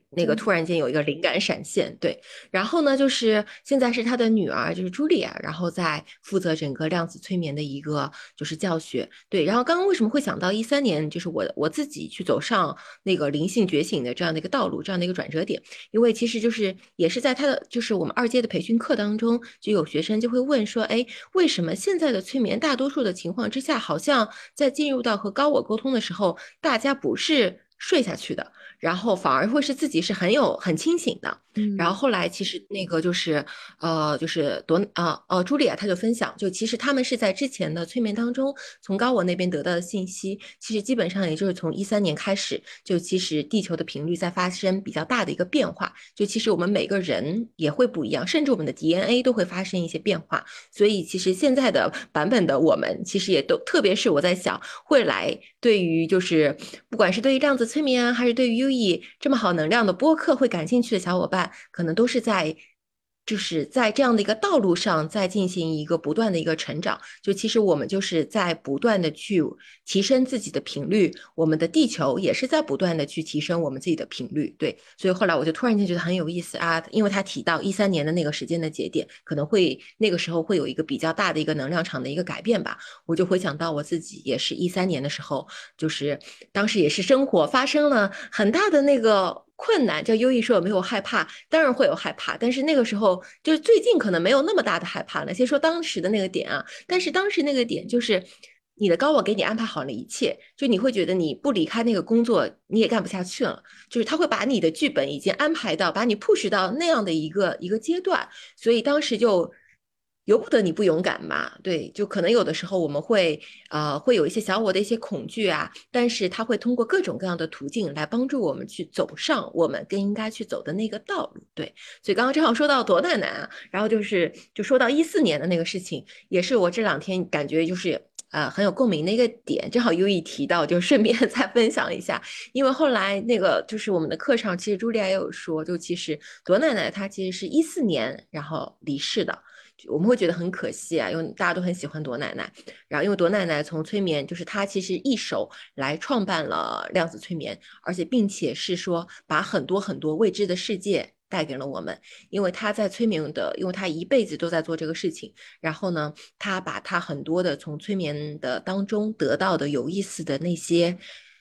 那个突然间有一个灵感闪现，对。然后呢，就是现在是她的女儿，就是茱莉亚，然后在负责整个量子催眠的一个就是教学。对，然后刚刚为什么会想到一三年，就是我我自己去走上那个灵性觉醒的这样的一个道路，这样的一个转折点，因为。因为其实就是也是在他的就是我们二阶的培训课当中，就有学生就会问说，哎，为什么现在的催眠大多数的情况之下，好像在进入到和高我沟通的时候，大家不是睡下去的？然后反而会是自己是很有很清醒的，嗯，然后后来其实那个就是呃就是多啊呃朱莉亚她就分享，就其实他们是在之前的催眠当中，从高我那边得到的信息，其实基本上也就是从一三年开始，就其实地球的频率在发生比较大的一个变化，就其实我们每个人也会不一样，甚至我们的 DNA 都会发生一些变化，所以其实现在的版本的我们其实也都，特别是我在想未来对于就是不管是对于量子催眠啊，还是对于优异这么好能量的播客会感兴趣的小伙伴，可能都是在就是在这样的一个道路上，在进行一个不断的一个成长。就其实我们就是在不断的去提升自己的频率，我们的地球也是在不断的去提升我们自己的频率。对，所以后来我就突然间觉得很有意思啊，因为他提到一三年的那个时间的节点，可能会那个时候会有一个比较大的一个能量场的一个改变吧。我就回想到我自己也是一三年的时候，就是当时也是生活发生了很大的那个。困难叫优异说有没有害怕？当然会有害怕，但是那个时候就是最近可能没有那么大的害怕了。先说当时的那个点啊，但是当时那个点就是你的高我给你安排好了一切，就你会觉得你不离开那个工作你也干不下去了，就是他会把你的剧本已经安排到把你 push 到那样的一个一个阶段，所以当时就。由不得你不勇敢嘛？对，就可能有的时候我们会，呃，会有一些小我的一些恐惧啊，但是他会通过各种各样的途径来帮助我们去走上我们更应该去走的那个道路。对，所以刚刚正好说到多难难啊，然后就是就说到一四年的那个事情，也是我这两天感觉就是呃很有共鸣的一个点，正好优一提到，就顺便 再分享一下，因为后来那个就是我们的课上，其实朱莉亚也有说，就其实朵奶奶她其实是一四年然后离世的。我们会觉得很可惜啊，因为大家都很喜欢朵奶奶。然后，因为朵奶奶从催眠，就是她其实一手来创办了量子催眠，而且并且是说把很多很多未知的世界带给了我们。因为她在催眠的，因为她一辈子都在做这个事情。然后呢，她把她很多的从催眠的当中得到的有意思的那些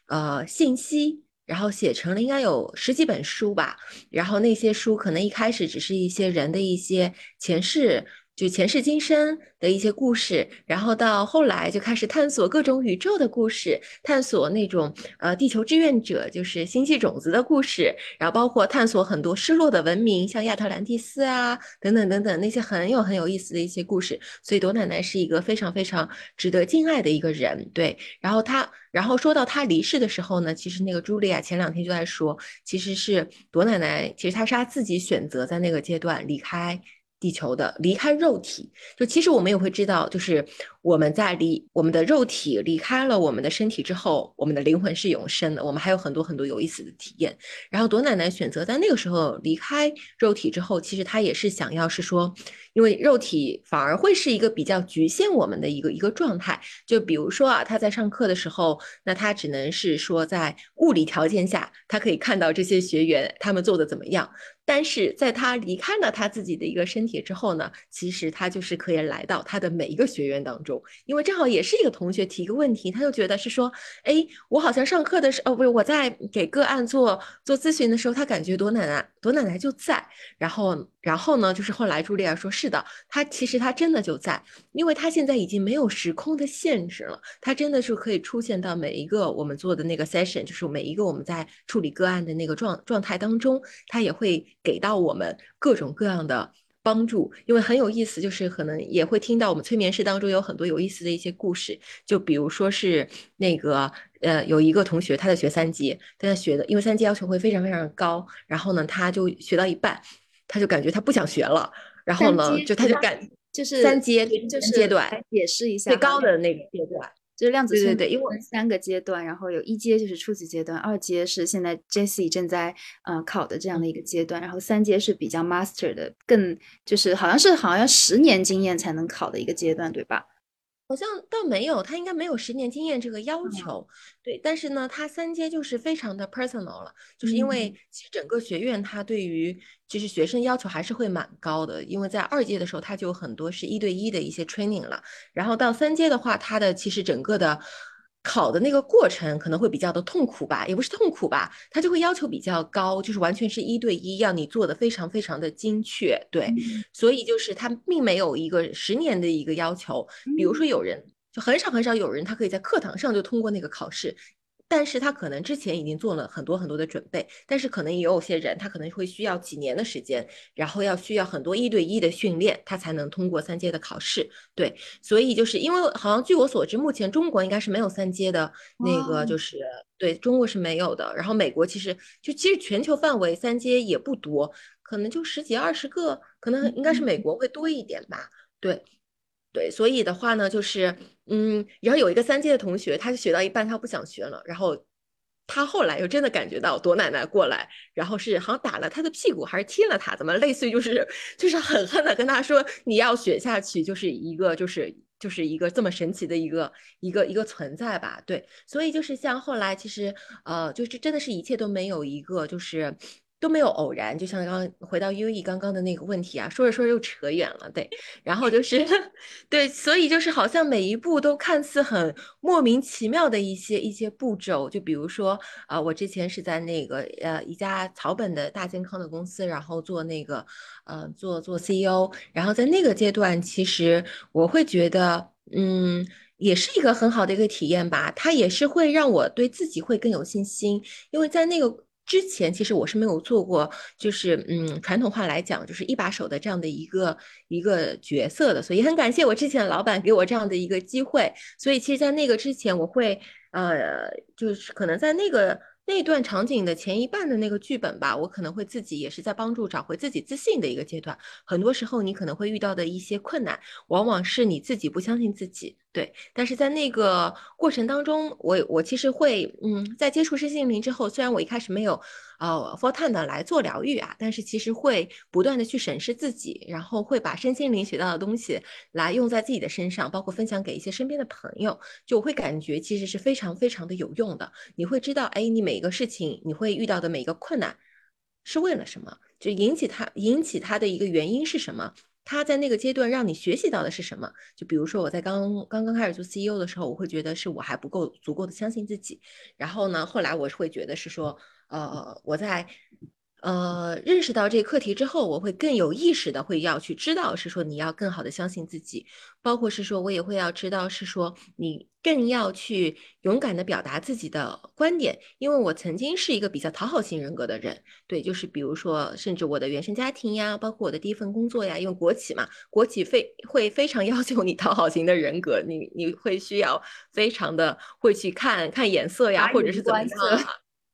呃信息，然后写成了应该有十几本书吧。然后那些书可能一开始只是一些人的一些前世。就前世今生的一些故事，然后到后来就开始探索各种宇宙的故事，探索那种呃地球志愿者，就是星际种子的故事，然后包括探索很多失落的文明，像亚特兰蒂斯啊等等等等那些很有很有意思的一些故事。所以朵奶奶是一个非常非常值得敬爱的一个人，对。然后她，然后说到她离世的时候呢，其实那个茱莉亚前两天就在说，其实是朵奶奶，其实她是她自己选择在那个阶段离开。地球的离开肉体，就其实我们也会知道，就是我们在离我们的肉体离开了我们的身体之后，我们的灵魂是永生的，我们还有很多很多有意思的体验。然后朵奶奶选择在那个时候离开肉体之后，其实她也是想要是说，因为肉体反而会是一个比较局限我们的一个一个状态。就比如说啊，她在上课的时候，那她只能是说在物理条件下，她可以看到这些学员他们做的怎么样。但是在他离开了他自己的一个身体之后呢，其实他就是可以来到他的每一个学员当中，因为正好也是一个同学提一个问题，他就觉得是说，哎，我好像上课的时候，哦，不是我在给个案做做咨询的时候，他感觉朵奶奶朵奶奶就在，然后然后呢，就是后来朱莉亚说是的，他其实他真的就在，因为他现在已经没有时空的限制了，他真的是可以出现到每一个我们做的那个 session，就是每一个我们在处理个案的那个状状态当中，他也会。给到我们各种各样的帮助，因为很有意思，就是可能也会听到我们催眠师当中有很多有意思的一些故事，就比如说是那个呃，有一个同学他在学三阶，但他学的因为三阶要求会非常非常高，然后呢，他就学到一半，他就感觉他不想学了，然后呢，就他就感？就是三阶就是阶段解释一下最高的那个阶段。就是量子对对对，因为三个阶段，然后有一阶就是初级阶段，二阶是现在 Jessie 正在呃考的这样的一个阶段，然后三阶是比较 master 的，更就是好像是好像十年经验才能考的一个阶段，对吧？好像倒没有，他应该没有十年经验这个要求，对。但是呢，他三阶就是非常的 personal 了，就是因为其实整个学院他对于就是学生要求还是会蛮高的，因为在二阶的时候他就有很多是一对一的一些 training 了，然后到三阶的话，他的其实整个的。考的那个过程可能会比较的痛苦吧，也不是痛苦吧，他就会要求比较高，就是完全是一对一，要你做的非常非常的精确，对，所以就是他并没有一个十年的一个要求，比如说有人就很少很少有人他可以在课堂上就通过那个考试。但是他可能之前已经做了很多很多的准备，但是可能也有些人他可能会需要几年的时间，然后要需要很多一对一的训练，他才能通过三阶的考试。对，所以就是因为好像据我所知，目前中国应该是没有三阶的那个，就是对中国是没有的。然后美国其实就其实全球范围三阶也不多，可能就十几二十个，可能应该是美国会多一点吧。对。对，所以的话呢，就是，嗯，然后有一个三阶的同学，他就学到一半，他不想学了，然后他后来又真的感觉到朵奶奶过来，然后是好像打了他的屁股，还是踢了他，怎么类似于就是就是狠狠的跟他说你要学下去，就是一个就是就是一个这么神奇的一个一个一个存在吧？对，所以就是像后来其实呃，就是真的是一切都没有一个就是。都没有偶然，就像刚回到 U E 刚刚的那个问题啊，说着说着又扯远了，对，然后就是 对，所以就是好像每一步都看似很莫名其妙的一些一些步骤，就比如说啊，我之前是在那个呃一家草本的大健康的公司，然后做那个呃做做 C E O，然后在那个阶段，其实我会觉得嗯，也是一个很好的一个体验吧，它也是会让我对自己会更有信心，因为在那个。之前其实我是没有做过，就是嗯，传统话来讲，就是一把手的这样的一个一个角色的，所以很感谢我之前的老板给我这样的一个机会。所以其实，在那个之前，我会呃，就是可能在那个。那段场景的前一半的那个剧本吧，我可能会自己也是在帮助找回自己自信的一个阶段。很多时候，你可能会遇到的一些困难，往往是你自己不相信自己。对，但是在那个过程当中，我我其实会，嗯，在接触身心灵之后，虽然我一开始没有。呃，full time 的来做疗愈啊，但是其实会不断的去审视自己，然后会把身心灵学到的东西来用在自己的身上，包括分享给一些身边的朋友，就我会感觉其实是非常非常的有用的。你会知道，哎，你每一个事情你会遇到的每一个困难是为了什么？就引起它引起它的一个原因是什么？他在那个阶段让你学习到的是什么？就比如说我在刚刚刚开始做 CEO 的时候，我会觉得是我还不够足够的相信自己。然后呢，后来我会觉得是说。呃，我在呃认识到这个课题之后，我会更有意识的会要去知道，是说你要更好的相信自己，包括是说我也会要知道，是说你更要去勇敢的表达自己的观点，因为我曾经是一个比较讨好型人格的人，对，就是比如说，甚至我的原生家庭呀，包括我的第一份工作呀，因为国企嘛，国企非会非常 要求你讨好型的人格，你你会需要非常的会去看看眼色呀，或者是怎么样。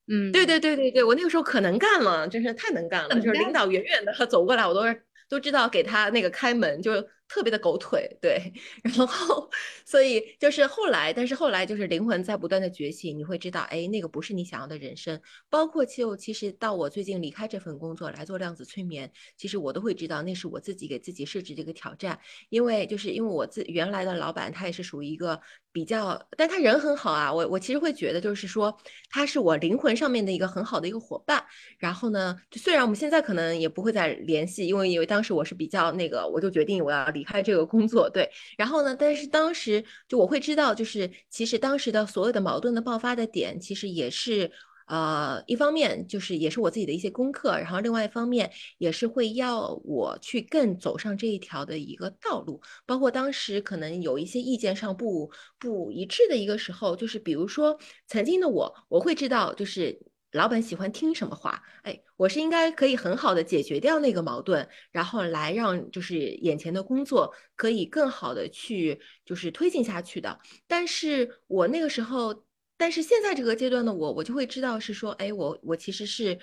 嗯，对对对对对，我那个时候可能干了，真是太能干了，就是领导远远的走过来，我都是都知道给他那个开门就。特别的狗腿，对，然后所以就是后来，但是后来就是灵魂在不断的觉醒，你会知道，哎，那个不是你想要的人生。包括就其实到我最近离开这份工作来做量子催眠，其实我都会知道，那是我自己给自己设置的一个挑战。因为就是因为我自原来的老板他也是属于一个比较，但他人很好啊。我我其实会觉得就是说他是我灵魂上面的一个很好的一个伙伴。然后呢，就虽然我们现在可能也不会再联系，因为因为当时我是比较那个，我就决定我要。离开这个工作，对，然后呢？但是当时就我会知道，就是其实当时的所有的矛盾的爆发的点，其实也是呃，一方面就是也是我自己的一些功课，然后另外一方面也是会要我去更走上这一条的一个道路。包括当时可能有一些意见上不不一致的一个时候，就是比如说曾经的我，我会知道就是。老板喜欢听什么话？哎，我是应该可以很好的解决掉那个矛盾，然后来让就是眼前的工作可以更好的去就是推进下去的。但是我那个时候，但是现在这个阶段的我，我就会知道是说，哎，我我其实是，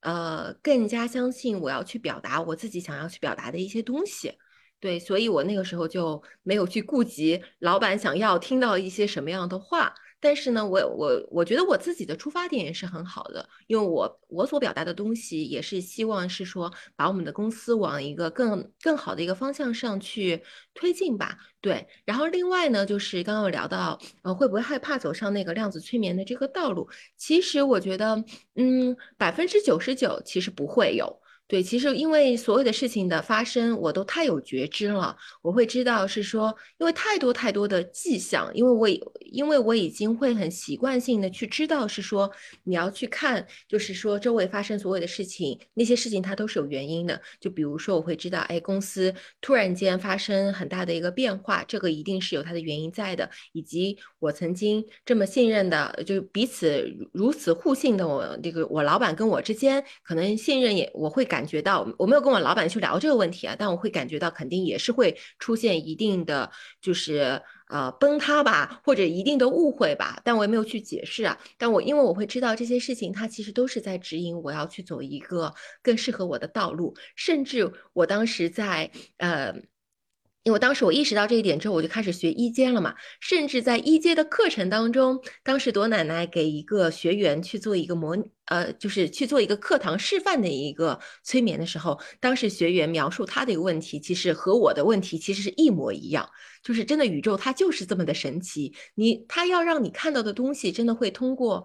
呃，更加相信我要去表达我自己想要去表达的一些东西。对，所以我那个时候就没有去顾及老板想要听到一些什么样的话。但是呢，我我我觉得我自己的出发点也是很好的，因为我我所表达的东西也是希望是说把我们的公司往一个更更好的一个方向上去推进吧。对，然后另外呢，就是刚刚有聊到，呃，会不会害怕走上那个量子催眠的这个道路？其实我觉得，嗯，百分之九十九其实不会有。对，其实因为所有的事情的发生，我都太有觉知了。我会知道是说，因为太多太多的迹象，因为我因为我已经会很习惯性的去知道是说，你要去看，就是说周围发生所有的事情，那些事情它都是有原因的。就比如说，我会知道，哎，公司突然间发生很大的一个变化，这个一定是有它的原因在的。以及我曾经这么信任的，就彼此如此互信的，我这个我老板跟我之间，可能信任也我会感。感觉到我没有跟我老板去聊这个问题啊，但我会感觉到肯定也是会出现一定的就是呃崩塌吧，或者一定的误会吧，但我也没有去解释啊。但我因为我会知道这些事情，它其实都是在指引我要去走一个更适合我的道路，甚至我当时在呃。因为当时我意识到这一点之后，我就开始学一阶了嘛。甚至在一阶的课程当中，当时朵奶奶给一个学员去做一个模，呃，就是去做一个课堂示范的一个催眠的时候，当时学员描述他的一个问题，其实和我的问题其实是一模一样。就是真的宇宙它就是这么的神奇，你它要让你看到的东西，真的会通过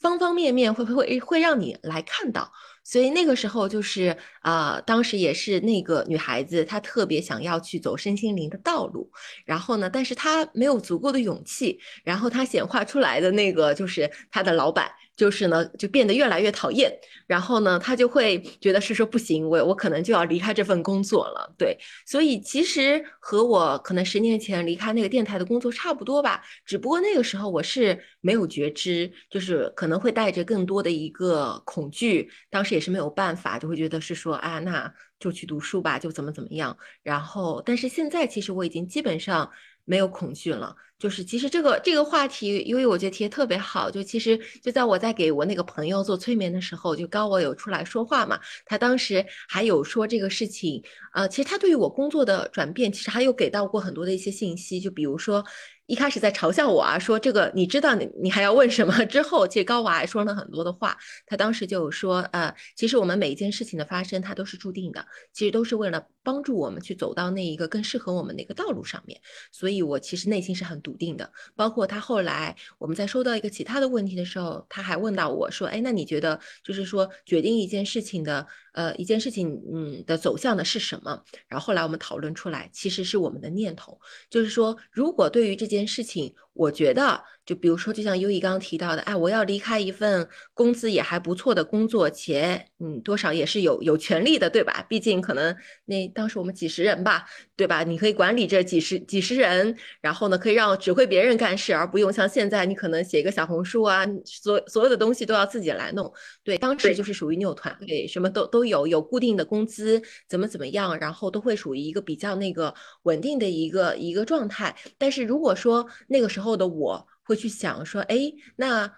方方面面会会会会让你来看到。所以那个时候就是啊，当时也是那个女孩子，她特别想要去走身心灵的道路，然后呢，但是她没有足够的勇气，然后她显化出来的那个就是她的老板。就是呢，就变得越来越讨厌，然后呢，他就会觉得是说不行，我我可能就要离开这份工作了。对，所以其实和我可能十年前离开那个电台的工作差不多吧，只不过那个时候我是没有觉知，就是可能会带着更多的一个恐惧，当时也是没有办法，就会觉得是说啊，那就去读书吧，就怎么怎么样。然后，但是现在其实我已经基本上。没有恐惧了，就是其实这个这个话题，因为我觉得提的特别好，就其实就在我在给我那个朋友做催眠的时候，就高我有出来说话嘛，他当时还有说这个事情，呃，其实他对于我工作的转变，其实还有给到过很多的一些信息，就比如说。一开始在嘲笑我啊，说这个你知道你你还要问什么？之后其实高娃还说了很多的话，他当时就说，呃，其实我们每一件事情的发生，它都是注定的，其实都是为了帮助我们去走到那一个更适合我们的一个道路上面。所以我其实内心是很笃定的。包括他后来我们在说到一个其他的问题的时候，他还问到我说，哎，那你觉得就是说决定一件事情的，呃，一件事情嗯的走向的是什么？然后后来我们讨论出来，其实是我们的念头，就是说如果对于这件事情，我觉得。就比如说，就像优怡刚刚提到的，哎，我要离开一份工资也还不错的工作，且嗯，多少也是有有权利的，对吧？毕竟可能那当时我们几十人吧，对吧？你可以管理这几十几十人，然后呢，可以让指挥别人干事，而不用像现在你可能写一个小红书啊，所所有的东西都要自己来弄。对，当时就是属于你有团队，什么都都有，有固定的工资，怎么怎么样，然后都会属于一个比较那个稳定的一个一个状态。但是如果说那个时候后的我，会去想说，哎，那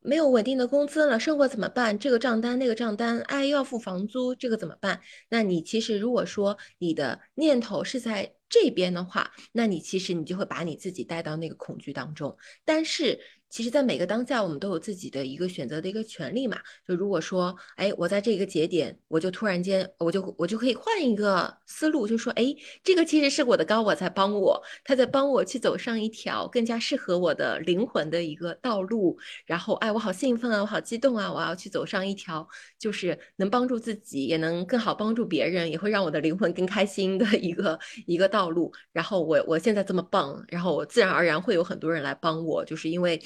没有稳定的工资了，生活怎么办？这个账单那个账单，哎，又要付房租，这个怎么办？那你其实如果说你的念头是在这边的话，那你其实你就会把你自己带到那个恐惧当中。但是。其实，在每个当下，我们都有自己的一个选择的一个权利嘛。就如果说，哎，我在这个节点，我就突然间，我就我就可以换一个思路，就说，哎，这个其实是我的高我在帮我，他在帮我去走上一条更加适合我的灵魂的一个道路。然后，哎，我好兴奋啊，我好激动啊，我要去走上一条就是能帮助自己，也能更好帮助别人，也会让我的灵魂更开心的一个一个道路。然后，我我现在这么棒，然后我自然而然会有很多人来帮我，就是因为。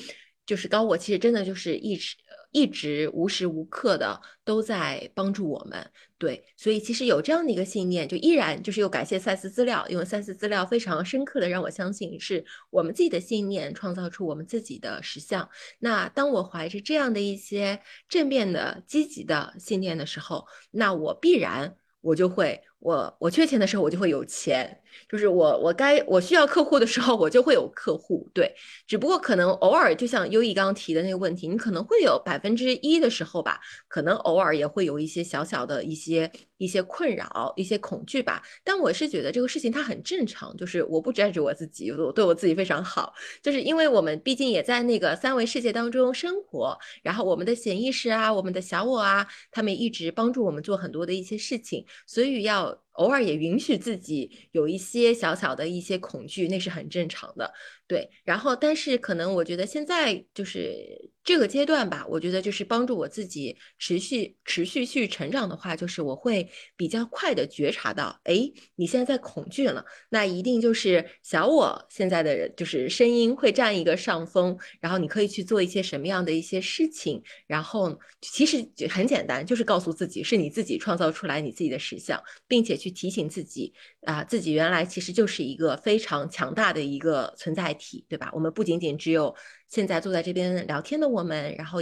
就是高我其实真的就是一直一直无时无刻的都在帮助我们，对，所以其实有这样的一个信念，就依然就是又感谢赛斯资料，因为赛斯资料非常深刻的让我相信是我们自己的信念创造出我们自己的实相。那当我怀着这样的一些正面的积极的信念的时候，那我必然我就会。我我缺钱的时候，我就会有钱，就是我我该我需要客户的时候，我就会有客户。对，只不过可能偶尔，就像优异刚刚提的那个问题，你可能会有百分之一的时候吧，可能偶尔也会有一些小小的一些一些困扰、一些恐惧吧。但我是觉得这个事情它很正常，就是我不 judge 我自己，我对我自己非常好，就是因为我们毕竟也在那个三维世界当中生活，然后我们的潜意识啊，我们的小我啊，他们一直帮助我们做很多的一些事情，所以要。about 偶尔也允许自己有一些小小的一些恐惧，那是很正常的。对，然后但是可能我觉得现在就是这个阶段吧，我觉得就是帮助我自己持续持续去成长的话，就是我会比较快的觉察到，哎，你现在在恐惧了，那一定就是小我现在的就是声音会占一个上风，然后你可以去做一些什么样的一些事情，然后其实很简单，就是告诉自己是你自己创造出来你自己的实相，并且去提醒自己啊，自己原来其实就是一个非常强大的一个存在。体对吧？我们不仅仅只有现在坐在这边聊天的我们，然后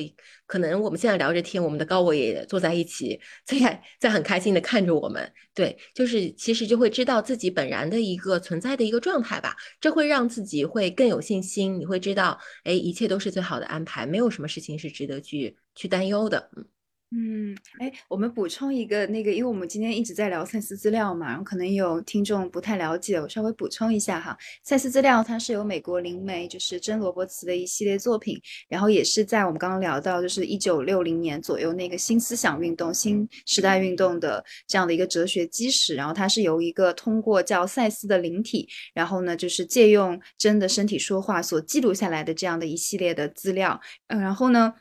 可能我们现在聊着天，我们的高我也坐在一起，在在很开心的看着我们。对，就是其实就会知道自己本然的一个存在的一个状态吧，这会让自己会更有信心。你会知道，哎，一切都是最好的安排，没有什么事情是值得去去担忧的。嗯。嗯，哎，我们补充一个那个，因为我们今天一直在聊赛斯资料嘛，然后可能有听众不太了解，我稍微补充一下哈。赛斯资料它是由美国灵媒就是珍罗伯茨的一系列作品，然后也是在我们刚刚聊到就是一九六零年左右那个新思想运动、新时代运动的这样的一个哲学基石，然后它是由一个通过叫赛斯的灵体，然后呢就是借用真的身体说话所记录下来的这样的一系列的资料，嗯，然后呢。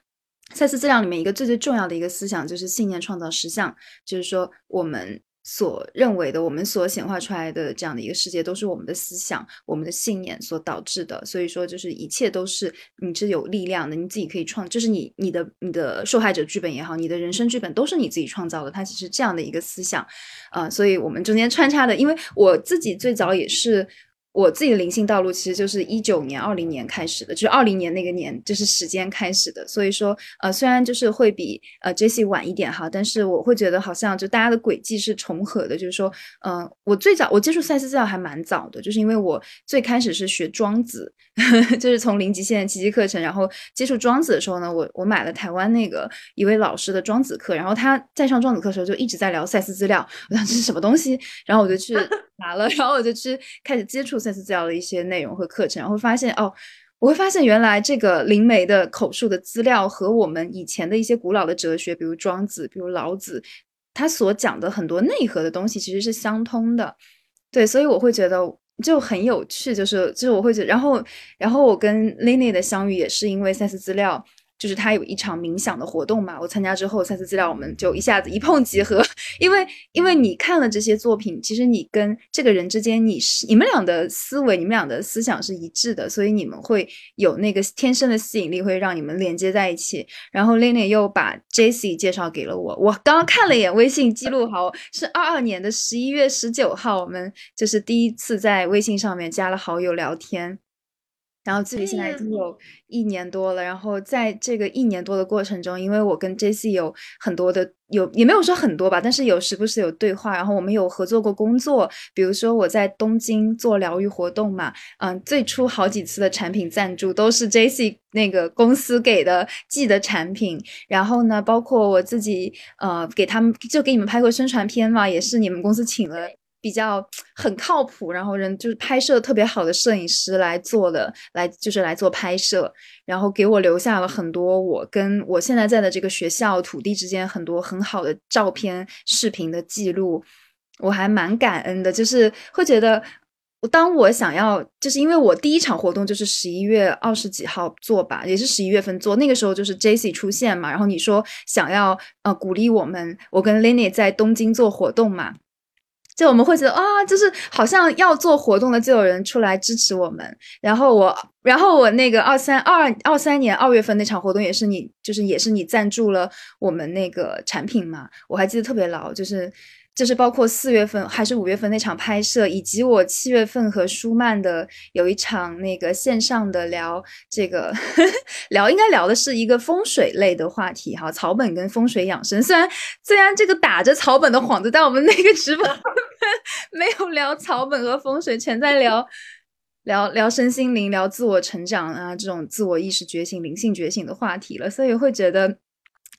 赛斯资料里面一个最最重要的一个思想就是信念创造实相，就是说我们所认为的、我们所显化出来的这样的一个世界，都是我们的思想、我们的信念所导致的。所以说，就是一切都是你是有力量的，你自己可以创，就是你你的你的受害者剧本也好，你的人生剧本都是你自己创造的。它其实这样的一个思想，啊，所以我们中间穿插的，因为我自己最早也是。我自己的灵性道路其实就是一九年、二零年开始的，就是二零年那个年就是时间开始的。所以说，呃，虽然就是会比呃 Jesse 晚一点哈，但是我会觉得好像就大家的轨迹是重合的。就是说，嗯，我最早我接触赛斯资料还蛮早的，就是因为我最开始是学庄子，就是从零极限奇迹课程，然后接触庄子的时候呢，我我买了台湾那个一位老师的庄子课，然后他在上庄子课的时候就一直在聊赛斯资料，我想这是什么东西，然后我就去拿了，然后我就去开始接触。赛斯资料的一些内容和课程，然后发现哦，我会发现原来这个灵媒的口述的资料和我们以前的一些古老的哲学，比如庄子，比如老子，他所讲的很多内核的东西其实是相通的。对，所以我会觉得就很有趣，就是就是我会觉得，然后然后我跟 Lenny 的相遇也是因为赛斯资料。就是他有一场冥想的活动嘛，我参加之后，三次资料我们就一下子一碰即合，因为因为你看了这些作品，其实你跟这个人之间，你是你们俩的思维，你们俩的思想是一致的，所以你们会有那个天生的吸引力，会让你们连接在一起。然后 Lina 又把 Jesse 介绍给了我，我刚刚看了一眼微信记录，好是二二年的十一月十九号，我们就是第一次在微信上面加了好友聊天。然后距离现在已经有一年多了，然后在这个一年多的过程中，因为我跟 J C 有很多的有也没有说很多吧，但是有时不时有对话，然后我们有合作过工作，比如说我在东京做疗愈活动嘛，嗯，最初好几次的产品赞助都是 J C 那个公司给的寄的产品，然后呢，包括我自己呃给他们就给你们拍过宣传片嘛，也是你们公司请了。比较很靠谱，然后人就是拍摄特别好的摄影师来做的，来就是来做拍摄，然后给我留下了很多我跟我现在在的这个学校土地之间很多很好的照片、视频的记录，我还蛮感恩的。就是会觉得，当我想要，就是因为我第一场活动就是十一月二十几号做吧，也是十一月份做，那个时候就是 J C 出现嘛，然后你说想要呃鼓励我们，我跟 Lenny 在东京做活动嘛。就我们会觉得啊，就是好像要做活动的就有人出来支持我们。然后我，然后我那个二三二二三年二月份那场活动也是你，就是也是你赞助了我们那个产品嘛，我还记得特别牢，就是。就是包括四月份还是五月份那场拍摄，以及我七月份和舒曼的有一场那个线上的聊这个呵呵 聊，应该聊的是一个风水类的话题哈，草本跟风水养生。虽然虽然这个打着草本的幌子，但我们那个直播没有聊草本和风水，全在聊聊聊身心灵、聊自我成长啊这种自我意识觉醒、灵性觉醒的话题了，所以会觉得。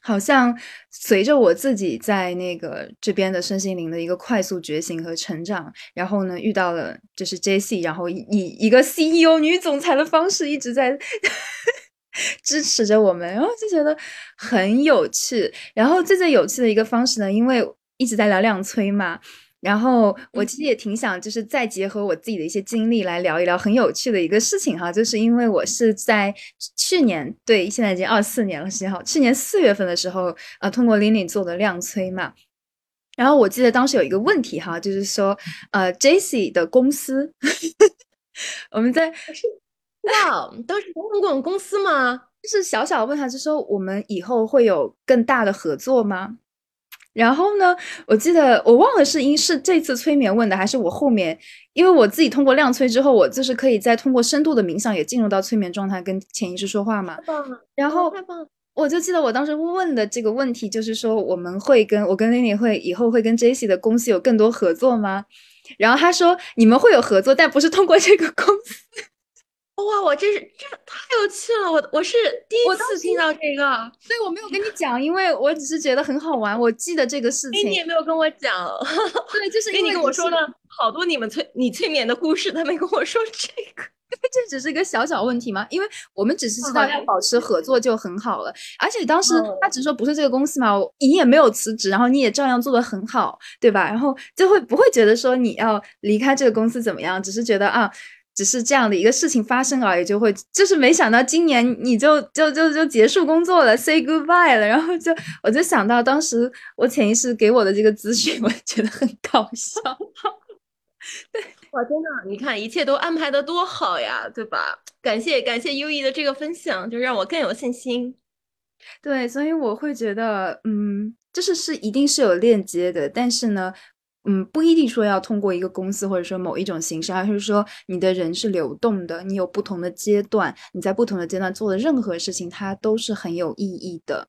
好像随着我自己在那个这边的身心灵的一个快速觉醒和成长，然后呢遇到了就是 J C，然后以一个 C E O 女总裁的方式一直在 支持着我们，然后就觉得很有趣。然后最最有趣的一个方式呢，因为一直在聊量催嘛。然后我其实也挺想，就是再结合我自己的一些经历来聊一聊很有趣的一个事情哈，就是因为我是在去年，对，现在已经二四年了，时间好去年四月份的时候，呃，通过 Lily 做的量催嘛。然后我记得当时有一个问题哈，就是说，呃，Jesse 的公司，我们在哇，都是公共公司吗？就是小小的问他，就说我们以后会有更大的合作吗？然后呢？我记得我忘了是因是这次催眠问的，还是我后面，因为我自己通过量催之后，我就是可以再通过深度的冥想也进入到催眠状态，跟潜意识说话嘛。太棒了！然后太棒了！我就记得我当时问的这个问题，就是说我们会跟我跟 Lily 会以后会跟 Jessie 的公司有更多合作吗？然后他说你们会有合作，但不是通过这个公司。哇，我这是这太有趣了！我我是第一次听到这个，所以我没有跟你讲，因为我只是觉得很好玩。我记得这个事情，你也没有跟我讲。对，就是因为你跟我说了好多你们催你催眠的故事，他没跟我说这个。这只是一个小小问题吗？因为我们只是知道要保持合作就很好了。而且当时他只说不是这个公司嘛，你也没有辞职，然后你也照样做的很好，对吧？然后就会不会觉得说你要离开这个公司怎么样？只是觉得啊。只是这样的一个事情发生而已，就会就是没想到今年你就就就就结束工作了，say goodbye 了，然后就我就想到当时我潜意识给我的这个资讯，我觉得很搞笑。对，哇，真的，你看一切都安排的多好呀，对吧？感谢感谢优异的这个分享，就让我更有信心。对，所以我会觉得，嗯，就是是一定是有链接的，但是呢。嗯，不一定说要通过一个公司或者说某一种形式，而是说你的人是流动的，你有不同的阶段，你在不同的阶段做的任何事情，它都是很有意义的。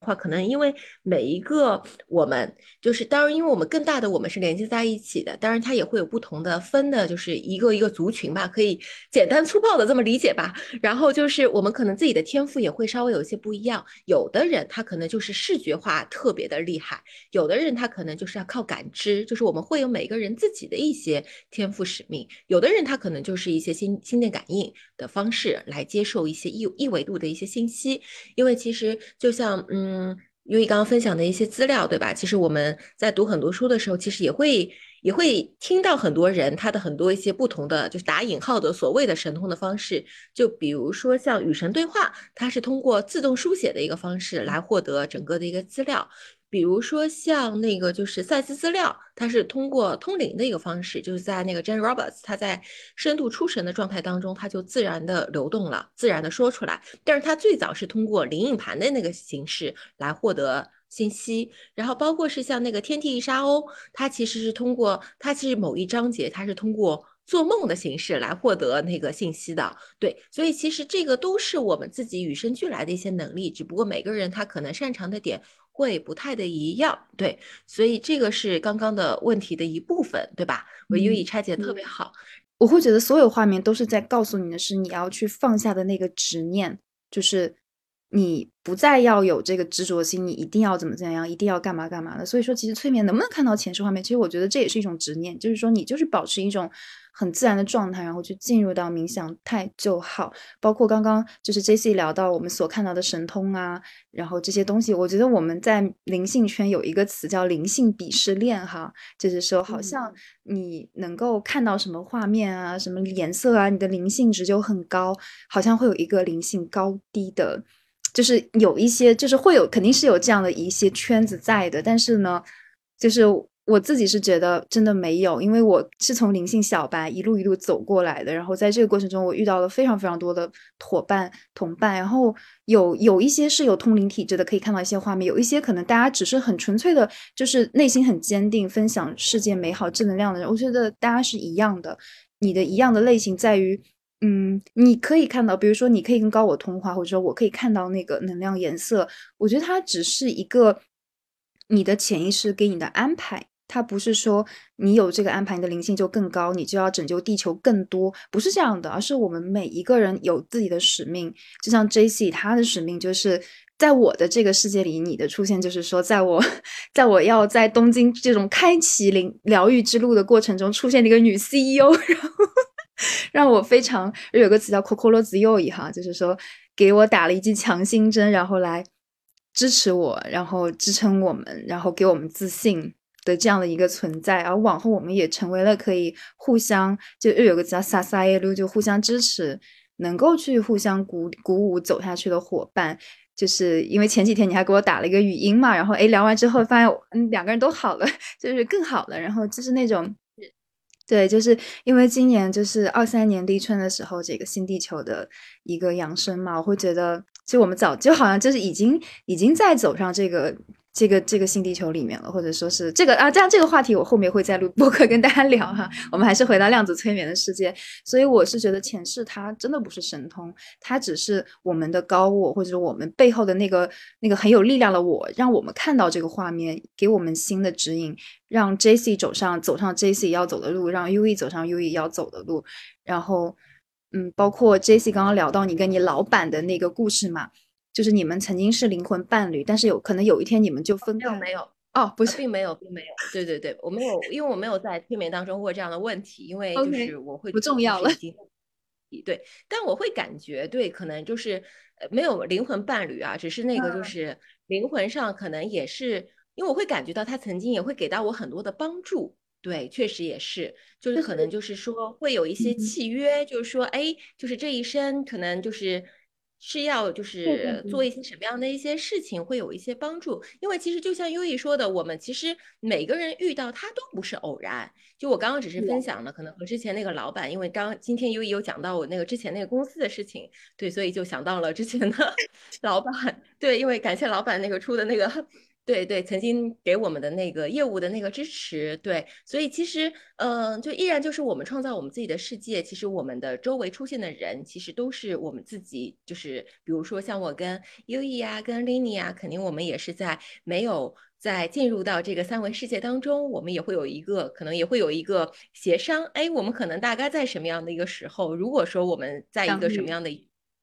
话可能因为每一个我们就是当然，因为我们更大的我们是连接在一起的，当然它也会有不同的分的，就是一个一个族群吧，可以简单粗暴的这么理解吧。然后就是我们可能自己的天赋也会稍微有一些不一样，有的人他可能就是视觉化特别的厉害，有的人他可能就是要靠感知，就是我们会有每个人自己的一些天赋使命，有的人他可能就是一些心心电感应的方式来接受一些一一维度的一些信息，因为其实就像。嗯，因为刚刚分享的一些资料，对吧？其实我们在读很多书的时候，其实也会也会听到很多人他的很多一些不同的，就是打引号的所谓的神通的方式。就比如说像与神对话，它是通过自动书写的一个方式来获得整个的一个资料。比如说像那个就是赛斯资料，它是通过通灵的一个方式，就是在那个 Jane Roberts，他在深度出神的状态当中，他就自然的流动了，自然的说出来。但是他最早是通过灵影盘的那个形式来获得信息，然后包括是像那个天地一沙鸥，它其实是通过它其实某一章节，它是通过做梦的形式来获得那个信息的。对，所以其实这个都是我们自己与生俱来的一些能力，只不过每个人他可能擅长的点。会不太的一样，对，所以这个是刚刚的问题的一部分，对吧？我优以拆解特别好，我会觉得所有画面都是在告诉你的是，你要去放下的那个执念，就是你不再要有这个执着心，你一定要怎么怎么样，一定要干嘛干嘛的。所以说，其实催眠能不能看到前世画面，其实我觉得这也是一种执念，就是说你就是保持一种。很自然的状态，然后去进入到冥想态就好。包括刚刚就是 J C 聊到我们所看到的神通啊，然后这些东西，我觉得我们在灵性圈有一个词叫灵性鄙视链哈，就是说好像你能够看到什么画面啊，什么颜色啊，你的灵性值就很高，好像会有一个灵性高低的，就是有一些就是会有肯定是有这样的一些圈子在的，但是呢，就是。我自己是觉得真的没有，因为我是从灵性小白一路一路走过来的，然后在这个过程中，我遇到了非常非常多的伙伴同伴，然后有有一些是有通灵体质的，可以看到一些画面；有一些可能大家只是很纯粹的，就是内心很坚定，分享世界美好正能量的人。我觉得大家是一样的，你的一样的类型在于，嗯，你可以看到，比如说你可以跟高我通话，或者说我可以看到那个能量颜色。我觉得它只是一个你的潜意识给你的安排。它不是说你有这个安排，你的灵性就更高，你就要拯救地球更多，不是这样的，而是我们每一个人有自己的使命。就像 J C，他的使命就是在我的这个世界里，你的出现就是说，在我在我要在东京这种开启灵疗愈之路的过程中，出现了一个女 C E O，然后 让我非常有个词叫 “Kokoro z o i 哈，就是说给我打了一剂强心针，然后来支持我，然后支撑我们，然后给我们自信。这样的一个存在，而往后我们也成为了可以互相就又有个叫萨萨耶鲁，就互相支持，能够去互相鼓鼓舞走下去的伙伴。就是因为前几天你还给我打了一个语音嘛，然后诶聊完之后发现嗯两个人都好了，就是更好了。然后就是那种对，就是因为今年就是二三年立春的时候，这个新地球的一个扬升嘛，我会觉得就我们早就好像就是已经已经在走上这个。这个这个新地球里面了，或者说是这个啊，这样这个话题我后面会再录播客跟大家聊哈。我们还是回到量子催眠的世界，所以我是觉得前世它真的不是神通，它只是我们的高我，或者我们背后的那个那个很有力量的我，让我们看到这个画面，给我们新的指引，让 J C 走上走上 J C 要走的路，让 U E 走上 U E 要走的路，然后嗯，包括 J C 刚刚聊到你跟你老板的那个故事嘛，就是你们曾经是灵魂伴侣，但是有可能有一天你们就分开。没有没有哦，不是，并没有并没有。对对对，我没有，因为我没有在催眠当中过这样的问题，因为就是我会不重要了。对，但我会感觉对，可能就是呃没有灵魂伴侣啊，只是那个就是灵魂上可能也是，因为我会感觉到他曾经也会给到我很多的帮助。对，确实也是，就是可能就是说会有一些契约，就是说哎，就是这一生可能就是。是要就是做一些什么样的一些事情会有一些帮助，因为其实就像优一说的，我们其实每个人遇到他都不是偶然。就我刚刚只是分享了，可能和之前那个老板，因为刚今天优一有讲到我那个之前那个公司的事情，对，所以就想到了之前的 老板，对，因为感谢老板那个出的那个。对对，曾经给我们的那个业务的那个支持，对，所以其实，嗯，就依然就是我们创造我们自己的世界。其实我们的周围出现的人，其实都是我们自己。就是比如说像我跟优异啊，跟 Lenny 啊，肯定我们也是在没有在进入到这个三维世界当中，我们也会有一个可能也会有一个协商。哎，我们可能大概在什么样的一个时候？如果说我们在一个什么样的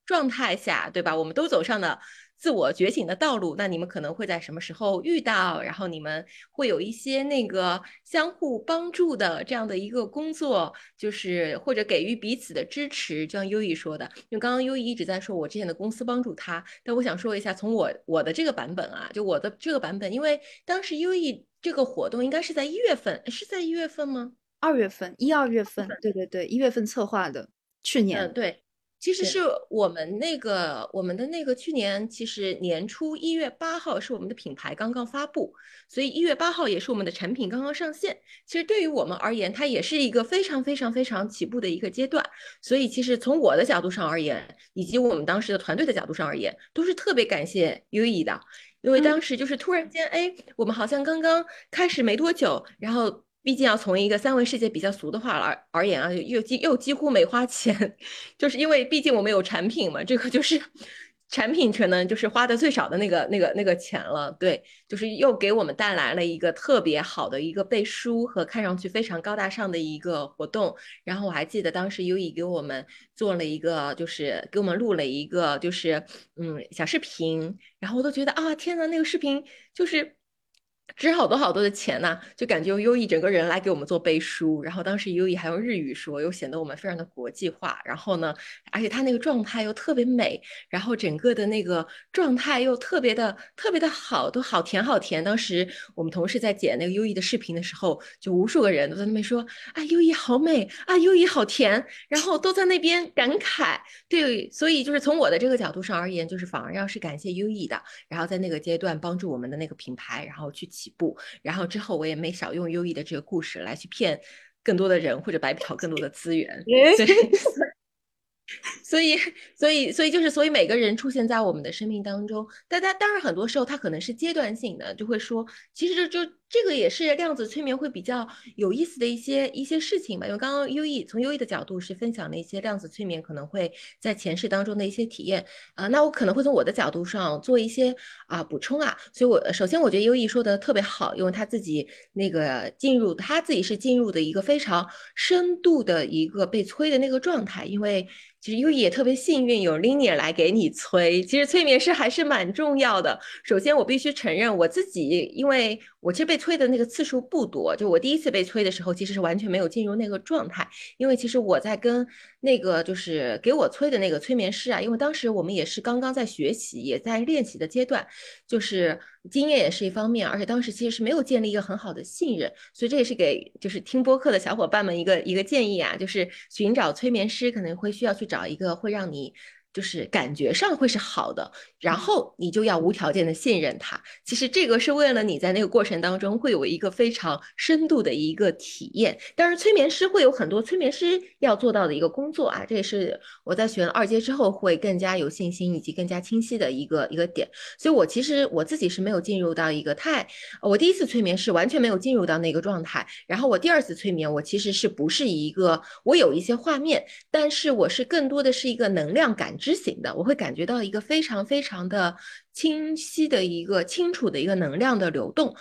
状态下，对吧？我们都走上了。自我觉醒的道路，那你们可能会在什么时候遇到？然后你们会有一些那个相互帮助的这样的一个工作，就是或者给予彼此的支持。就像优异说的，因为刚刚优异一直在说我之前的公司帮助他，但我想说一下，从我我的这个版本啊，就我的这个版本，因为当时优异这个活动应该是在一月份，是在一月份吗？二月份，一二月份，对对对，一月份策划的，去年，嗯，对。其实是我们那个我们的那个去年，其实年初一月八号是我们的品牌刚刚发布，所以一月八号也是我们的产品刚刚上线。其实对于我们而言，它也是一个非常非常非常起步的一个阶段。所以其实从我的角度上而言，以及我们当时的团队的角度上而言，都是特别感谢优异的，因为当时就是突然间，哎，我们好像刚刚开始没多久，然后。毕竟要从一个三维世界比较俗的话而而言啊，又几又几乎没花钱，就是因为毕竟我们有产品嘛，这个就是产品可能就是花的最少的那个那个那个钱了。对，就是又给我们带来了一个特别好的一个背书和看上去非常高大上的一个活动。然后我还记得当时优以给我们做了一个，就是给我们录了一个就是嗯小视频，然后我都觉得啊天呐，那个视频就是。值好多好多的钱呐，就感觉优异整个人来给我们做背书，然后当时优异还用日语说，又显得我们非常的国际化。然后呢，而且他那个状态又特别美，然后整个的那个状态又特别的特别的好，都好甜好甜。当时我们同事在剪那个优异的视频的时候，就无数个人都在那边说啊，优异好美啊，优异好甜，然后都在那边感慨。对，所以就是从我的这个角度上而言，就是反而要是感谢优异的，然后在那个阶段帮助我们的那个品牌，然后去。起步，然后之后我也没少用优异的这个故事来去骗更多的人，或者白嫖更多的资源。所以，所以，所以所以就是，所以每个人出现在我们的生命当中，大家当然很多时候他可能是阶段性的，就会说，其实就就这个也是量子催眠会比较有意思的一些一些事情吧。因为刚刚优异从优异的角度是分享了一些量子催眠可能会在前世当中的一些体验啊，那我可能会从我的角度上做一些啊补充啊。所以我首先我觉得优异说的特别好，因为他自己那个进入他自己是进入的一个非常深度的一个被催的那个状态，因为。其实优异也特别幸运有 Linea 来给你催，其实催眠师还是蛮重要的。首先我必须承认我自己，因为我其实被催的那个次数不多，就我第一次被催的时候，其实是完全没有进入那个状态。因为其实我在跟那个就是给我催的那个催眠师啊，因为当时我们也是刚刚在学习，也在练习的阶段，就是经验也是一方面，而且当时其实是没有建立一个很好的信任，所以这也是给就是听播客的小伙伴们一个一个建议啊，就是寻找催眠师可能会需要去找一个会让你。就是感觉上会是好的，然后你就要无条件的信任他。其实这个是为了你在那个过程当中会有一个非常深度的一个体验。当然，催眠师会有很多催眠师要做到的一个工作啊，这也是我在学了二阶之后会更加有信心以及更加清晰的一个一个点。所以我其实我自己是没有进入到一个太，我第一次催眠是完全没有进入到那个状态。然后我第二次催眠，我其实是不是一个我有一些画面，但是我是更多的是一个能量感知。知行的，我会感觉到一个非常非常的清晰的一个清楚的一个能量的流动，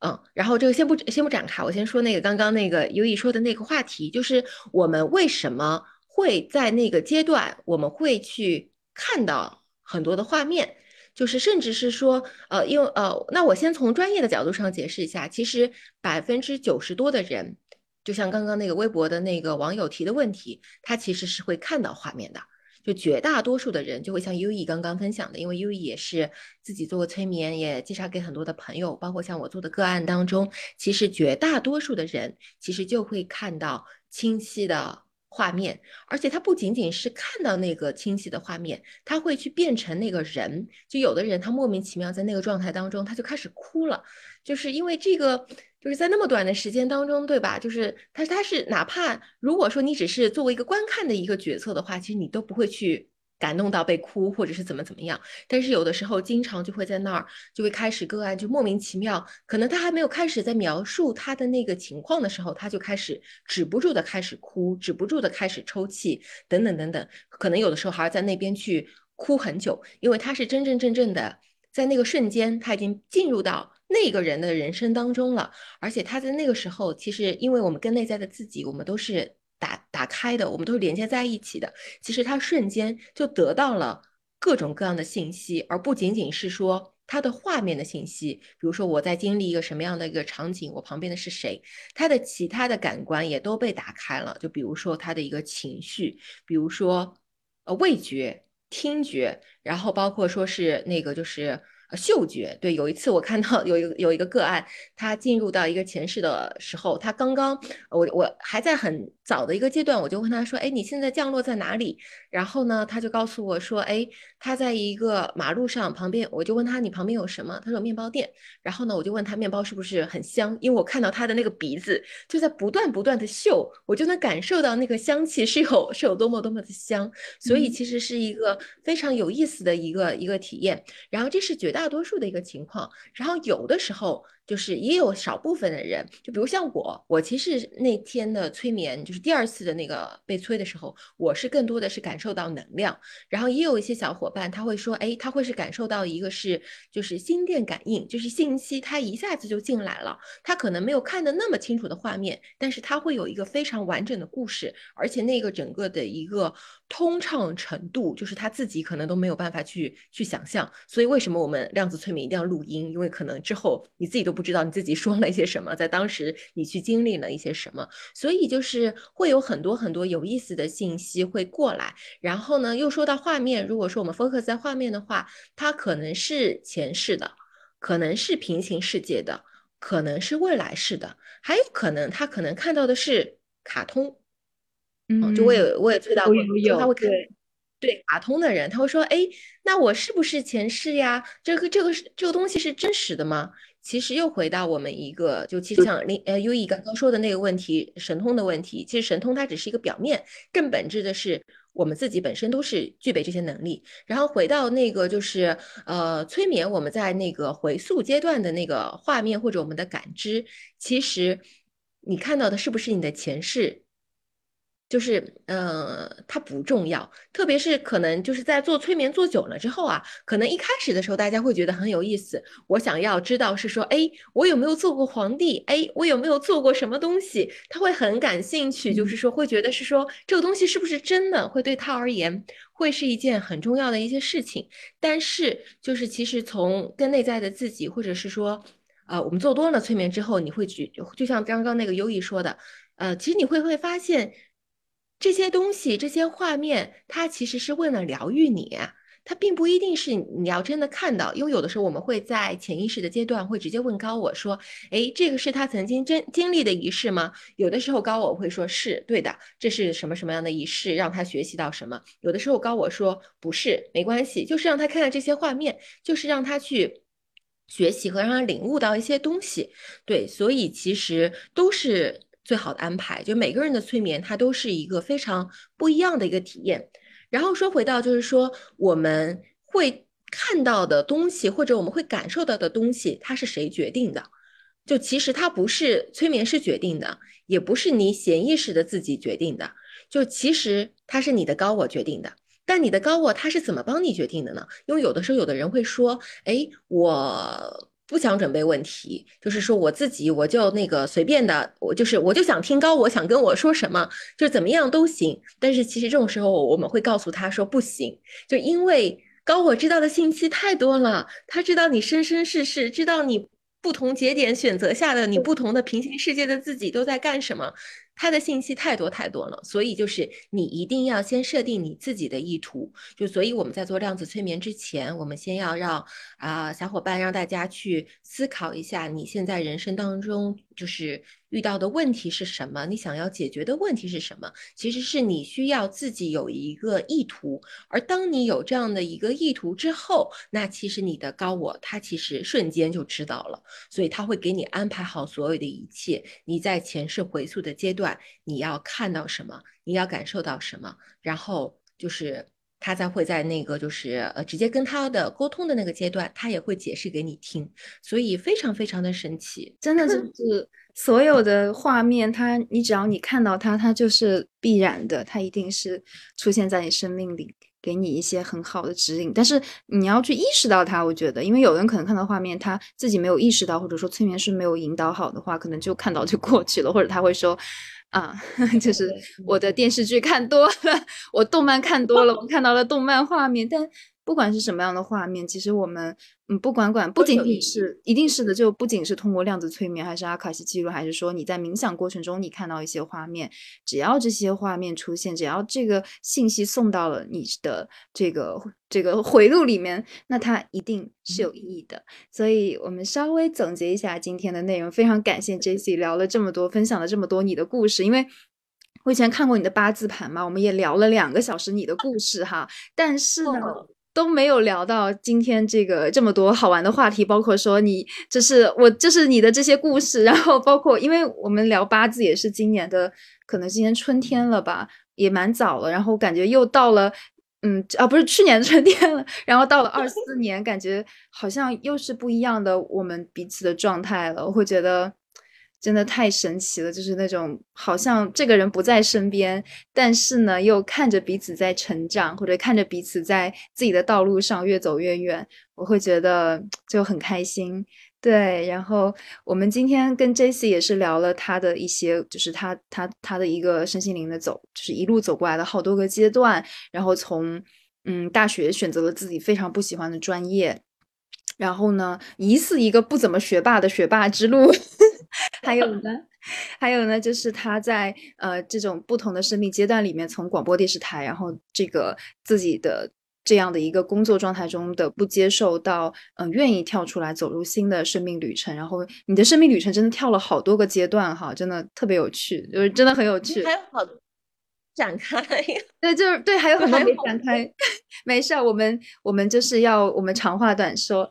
嗯，然后这个先不先不展开，我先说那个刚刚那个优异说的那个话题，就是我们为什么。会在那个阶段，我们会去看到很多的画面，就是甚至是说，呃，因为呃，那我先从专业的角度上解释一下，其实百分之九十多的人，就像刚刚那个微博的那个网友提的问题，他其实是会看到画面的。就绝大多数的人就会像 U E 刚刚分享的，因为 U E 也是自己做过催眠，也介绍给很多的朋友，包括像我做的个案当中，其实绝大多数的人其实就会看到清晰的画面，而且他不仅仅是看到那个清晰的画面，他会去变成那个人。就有的人他莫名其妙在那个状态当中，他就开始哭了，就是因为这个。就是在那么短的时间当中，对吧？就是他，他是哪怕如果说你只是作为一个观看的一个角色的话，其实你都不会去感动到被哭，或者是怎么怎么样。但是有的时候，经常就会在那儿就会开始个案，就莫名其妙，可能他还没有开始在描述他的那个情况的时候，他就开始止不住的开始哭，止不住的开始抽泣，等等等等。可能有的时候还要在那边去哭很久，因为他是真真正正的在那个瞬间，他已经进入到。那个人的人生当中了，而且他在那个时候，其实因为我们跟内在的自己，我们都是打打开的，我们都是连接在一起的。其实他瞬间就得到了各种各样的信息，而不仅仅是说他的画面的信息。比如说我在经历一个什么样的一个场景，我旁边的是谁，他的其他的感官也都被打开了。就比如说他的一个情绪，比如说呃味觉、听觉，然后包括说是那个就是。嗅觉对，有一次我看到 有一个有一个个案，他进入到一个前世的时候，他刚刚我我还在很早的一个阶段，我就问他说：“哎，你现在降落在哪里？”然后呢，他就告诉我说：“哎，他在一个马路上旁边。”我就问他：“你旁边有什么？”他说：“面包店。”然后呢，我就问他面包是不是很香？因为我看到他的那个鼻子就在不断不断的嗅，我就能感受到那个香气是有是有多么多么的香，所以其实是一个非常有意思的一个一个体验。然后这是绝大。大多数的一个情况，然后有的时候。就是也有少部分的人，就比如像我，我其实那天的催眠，就是第二次的那个被催的时候，我是更多的是感受到能量。然后也有一些小伙伴他会说，哎，他会是感受到一个是就是心电感应，就是信息他一下子就进来了，他可能没有看的那么清楚的画面，但是他会有一个非常完整的故事，而且那个整个的一个通畅程度，就是他自己可能都没有办法去去想象。所以为什么我们量子催眠一定要录音？因为可能之后你自己都。不知道你自己说了一些什么，在当时你去经历了一些什么，所以就是会有很多很多有意思的信息会过来。然后呢，又说到画面，如果说我们 focus 在画面的话，它可能是前世的，可能是平行世界的，可能是未来式的，还有可能他可能看到的是卡通。嗯，就我也我也知道，他会看对卡通的人，他会说，哎，那我是不是前世呀？这个这个是这个东西是真实的吗？其实又回到我们一个，就其实像林呃 U E 刚刚说的那个问题，神通的问题。其实神通它只是一个表面，更本质的是我们自己本身都是具备这些能力。然后回到那个就是呃催眠，我们在那个回溯阶段的那个画面或者我们的感知，其实你看到的是不是你的前世？就是，呃，它不重要，特别是可能就是在做催眠做久了之后啊，可能一开始的时候大家会觉得很有意思。我想要知道是说，哎，我有没有做过皇帝？哎，我有没有做过什么东西？他会很感兴趣，就是说会觉得是说这个东西是不是真的，会对他而言会是一件很重要的一些事情。但是就是其实从跟内在的自己，或者是说，呃，我们做多了催眠之后，你会觉就像刚刚那个优异说的，呃，其实你会会发现。这些东西，这些画面，它其实是为了疗愈你，它并不一定是你要真的看到，因为有的时候我们会在潜意识的阶段会直接问高我说：“哎，这个是他曾经真经历的仪式吗？”有的时候高我会说是对的，这是什么什么样的仪式，让他学习到什么？有的时候高我说不是，没关系，就是让他看看这些画面，就是让他去学习和让他领悟到一些东西。对，所以其实都是。最好的安排，就每个人的催眠，它都是一个非常不一样的一个体验。然后说回到，就是说我们会看到的东西，或者我们会感受到的东西，它是谁决定的？就其实它不是催眠师决定的，也不是你潜意识的自己决定的，就其实它是你的高我决定的。但你的高我他是怎么帮你决定的呢？因为有的时候有的人会说，哎，我。不想准备问题，就是说我自己我就那个随便的，我就是我就想听高我想跟我说什么，就怎么样都行。但是其实这种时候我们会告诉他说不行，就因为高我知道的信息太多了，他知道你生生世世，知道你不同节点选择下的你不同的平行世界的自己都在干什么。他的信息太多太多了，所以就是你一定要先设定你自己的意图。就所以我们在做量子催眠之前，我们先要让啊小伙伴让大家去思考一下，你现在人生当中就是遇到的问题是什么，你想要解决的问题是什么。其实是你需要自己有一个意图，而当你有这样的一个意图之后，那其实你的高我他其实瞬间就知道了，所以他会给你安排好所有的一切。你在前世回溯的阶段。你要看到什么，你要感受到什么，然后就是他才会在那个就是呃直接跟他的沟通的那个阶段，他也会解释给你听，所以非常非常的神奇，真的就是 所有的画面，它你只要你看到它，它就是必然的，它一定是出现在你生命里，给你一些很好的指引。但是你要去意识到它，我觉得，因为有人可能看到画面，他自己没有意识到，或者说催眠师没有引导好的话，可能就看到就过去了，或者他会说。啊，就是我的电视剧看多了，我动漫看多了，我看到了动漫画面，但。不管是什么样的画面，其实我们嗯不管管，不仅仅是一定是的，就不仅是通过量子催眠，还是阿卡西记录，还是说你在冥想过程中你看到一些画面，只要这些画面出现，只要这个信息送到了你的这个这个回路里面，那它一定是有意义的。所以我们稍微总结一下今天的内容，非常感谢 J C 聊了这么多，分享了这么多你的故事，因为我以前看过你的八字盘嘛，我们也聊了两个小时你的故事哈，但是呢。都没有聊到今天这个这么多好玩的话题，包括说你这是我就是你的这些故事，然后包括因为我们聊八字也是今年的，可能今年春天了吧，也蛮早了，然后感觉又到了，嗯啊不是去年春天了，然后到了二四年，感觉好像又是不一样的我们彼此的状态了，我会觉得。真的太神奇了，就是那种好像这个人不在身边，但是呢，又看着彼此在成长，或者看着彼此在自己的道路上越走越远，我会觉得就很开心。对，然后我们今天跟 J C 也是聊了他的一些，就是他他他的一个身心灵的走，就是一路走过来的好多个阶段，然后从嗯大学选择了自己非常不喜欢的专业。然后呢，疑似一个不怎么学霸的学霸之路，还有呢，还有呢，就是他在呃这种不同的生命阶段里面，从广播电视台，然后这个自己的这样的一个工作状态中的不接受，到嗯愿意跳出来走入新的生命旅程。然后你的生命旅程真的跳了好多个阶段哈，真的特别有趣，就是真的很有趣。还有好多展开，对，就是对，还有很多没展开，没事，我们我们就是要我们长话短说，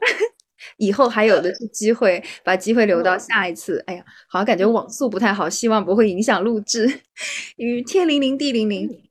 以后还有的是机会，把机会留到下一次。哎呀，好像感觉网速不太好，希望不会影响录制。与天灵灵地灵灵。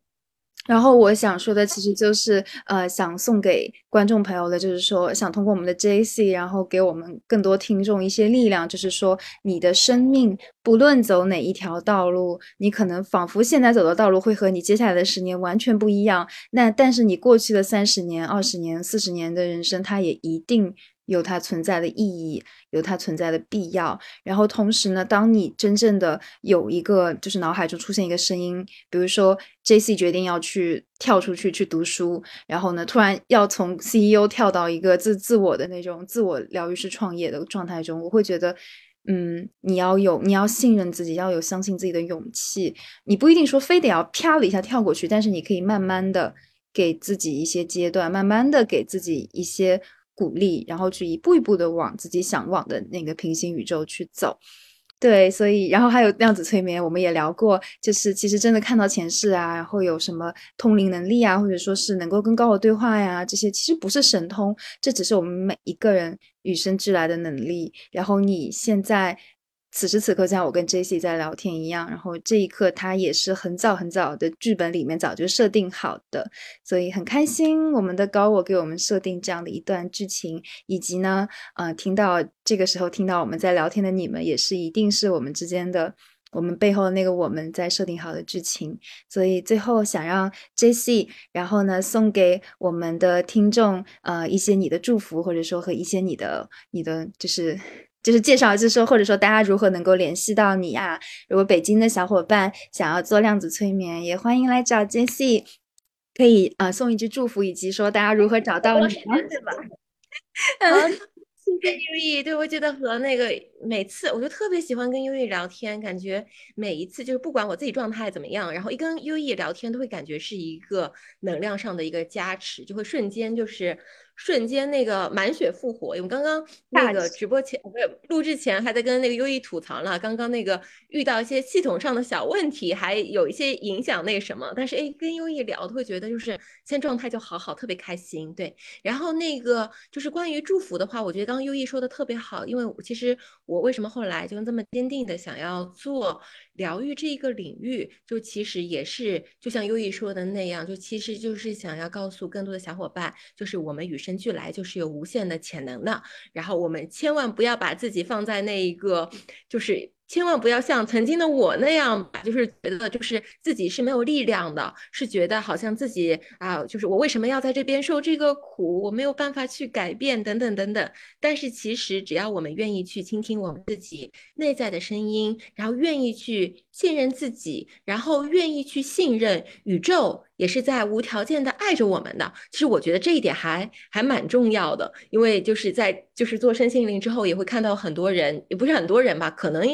然后我想说的其实就是，呃，想送给观众朋友的，就是说，想通过我们的 J C，然后给我们更多听众一些力量，就是说，你的生命不论走哪一条道路，你可能仿佛现在走的道路会和你接下来的十年完全不一样，那但是你过去的三十年、二十年、四十年的人生，它也一定。有它存在的意义，有它存在的必要。然后同时呢，当你真正的有一个，就是脑海中出现一个声音，比如说 J C 决定要去跳出去去读书，然后呢，突然要从 C E O 跳到一个自自我的那种自我疗愈师创业的状态中，我会觉得，嗯，你要有，你要信任自己，要有相信自己的勇气。你不一定说非得要啪的一下跳过去，但是你可以慢慢的给自己一些阶段，慢慢的给自己一些。鼓励，然后去一步一步的往自己想往的那个平行宇宙去走，对，所以然后还有量子催眠，我们也聊过，就是其实真的看到前世啊，然后有什么通灵能力啊，或者说是能够跟高我对话呀，这些其实不是神通，这只是我们每一个人与生俱来的能力。然后你现在。此时此刻，像我跟 J C 在聊天一样，然后这一刻他也是很早很早的剧本里面早就设定好的，所以很开心我们的高我给我们设定这样的一段剧情，以及呢，呃，听到这个时候听到我们在聊天的你们，也是一定是我们之间的我们背后的那个我们在设定好的剧情。所以最后想让 J C，然后呢送给我们的听众呃一些你的祝福，或者说和一些你的你的就是就是介绍，就是说或者说大家如何能够联系到你呀？如果北京的小伙伴想要做量子催眠，也欢迎来找 Jesse，可以啊送一句祝福，以及说大家如何找到你，对吧？嗯，谢谢优异。对我觉得和那个每次，我就特别喜欢跟优异聊天，感觉每一次就是不管我自己状态怎么样，然后一跟优异聊天，都会感觉是一个能量上的一个加持，就会瞬间就是。瞬间那个满血复活，我们刚刚那个直播前不是录制前还在跟那个优异吐槽了，刚刚那个遇到一些系统上的小问题，还有一些影响那什么，但是哎跟优异聊，都会觉得就是现在状态就好好，特别开心。对，然后那个就是关于祝福的话，我觉得刚刚优异说的特别好，因为其实我为什么后来就这么坚定的想要做。疗愈这一个领域，就其实也是就像优一说的那样，就其实就是想要告诉更多的小伙伴，就是我们与生俱来就是有无限的潜能的，然后我们千万不要把自己放在那一个就是。千万不要像曾经的我那样，就是觉得就是自己是没有力量的，是觉得好像自己啊，就是我为什么要在这边受这个苦，我没有办法去改变等等等等。但是其实只要我们愿意去倾听我们自己内在的声音，然后愿意去信任自己，然后愿意去信任宇宙。也是在无条件的爱着我们的，其实我觉得这一点还还蛮重要的，因为就是在就是做身心灵之后，也会看到很多人，也不是很多人吧，可能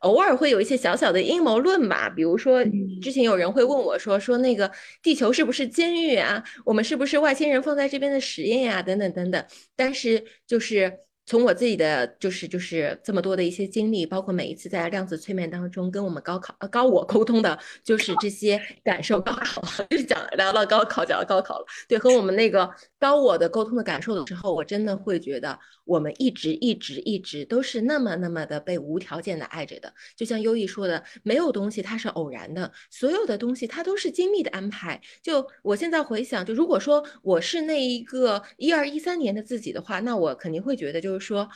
偶尔会有一些小小的阴谋论吧，比如说之前有人会问我说说那个地球是不是监狱啊，我们是不是外星人放在这边的实验呀，等等等等，但是就是。从我自己的就是就是这么多的一些经历，包括每一次在量子催眠当中跟我们高考呃高我沟通的，就是这些感受。高考 就是讲聊到高考，讲到高考了。对，和我们那个高我的沟通的感受的时候，我真的会觉得我们一直一直一直都是那么那么的被无条件的爱着的。就像优异说的，没有东西它是偶然的，所有的东西它都是精密的安排。就我现在回想，就如果说我是那一个一二一三年的自己的话，那我肯定会觉得就。就说，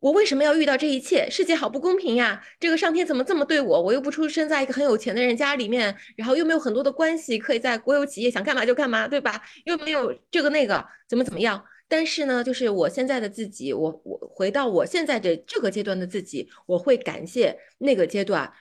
我为什么要遇到这一切？世界好不公平呀！这个上天怎么这么对我？我又不出生在一个很有钱的人家里面，然后又没有很多的关系，可以在国有企业想干嘛就干嘛，对吧？又没有这个那个，怎么怎么样？但是呢，就是我现在的自己，我我回到我现在的这个阶段的自己，我会感谢那个阶段，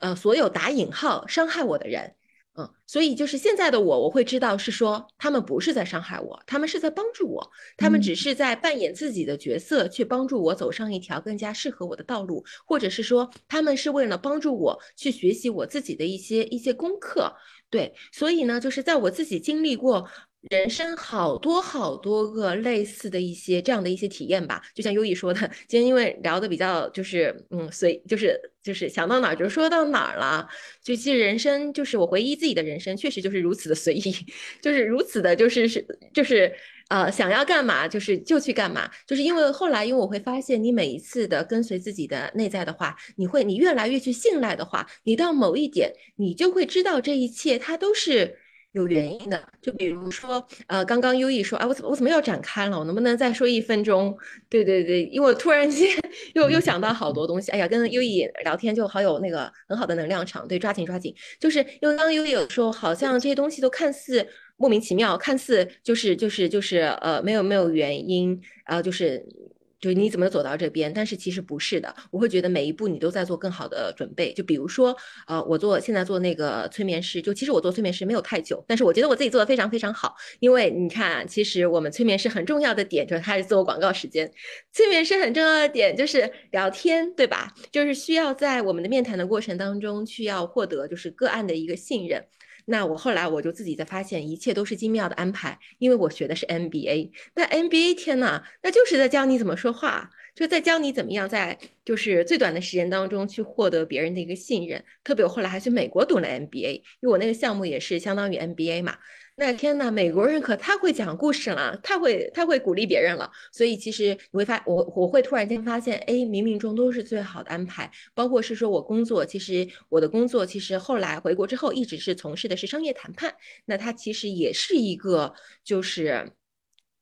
呃，所有打引号伤害我的人。嗯，所以就是现在的我，我会知道是说他们不是在伤害我，他们是在帮助我，他们只是在扮演自己的角色，去帮助我走上一条更加适合我的道路，或者是说他们是为了帮助我去学习我自己的一些一些功课。对，所以呢，就是在我自己经历过。人生好多好多个类似的一些这样的一些体验吧，就像优异说的，今天因为聊的比较就是嗯随就是就是想到哪儿就说到哪儿了，就其实人生就是我回忆自己的人生，确实就是如此的随意，就是如此的就是是就是呃想要干嘛就是就去干嘛，就是因为后来因为我会发现你每一次的跟随自己的内在的话，你会你越来越去信赖的话，你到某一点你就会知道这一切它都是。有原因的，就比如说，呃，刚刚优异说，哎，我怎么我怎么要展开了？我能不能再说一分钟？对对对，因为我突然间又又想到好多东西。哎呀，跟优异聊天就好有那个很好的能量场，对，抓紧抓紧。就是因为刚刚优异有说，好像这些东西都看似莫名其妙，看似就是就是就是呃没有没有原因，然后就是。就你怎么走到这边？但是其实不是的，我会觉得每一步你都在做更好的准备。就比如说，呃，我做现在做那个催眠师，就其实我做催眠师没有太久，但是我觉得我自己做的非常非常好。因为你看，其实我们催眠师很重要的点就是它是自我广告时间，催眠师很重要的点就是聊天，对吧？就是需要在我们的面谈的过程当中，需要获得就是个案的一个信任。那我后来我就自己在发现，一切都是精妙的安排，因为我学的是 MBA。那 MBA 天呐，那就是在教你怎么说话，就在教你怎么样在就是最短的时间当中去获得别人的一个信任。特别我后来还去美国读了 MBA，因为我那个项目也是相当于 MBA 嘛。那天呐，美国人可太会讲故事了，太会太会鼓励别人了。所以其实你会发，我我会突然间发现，哎，冥冥中都是最好的安排。包括是说我工作，其实我的工作其实后来回国之后，一直是从事的是商业谈判。那它其实也是一个就是。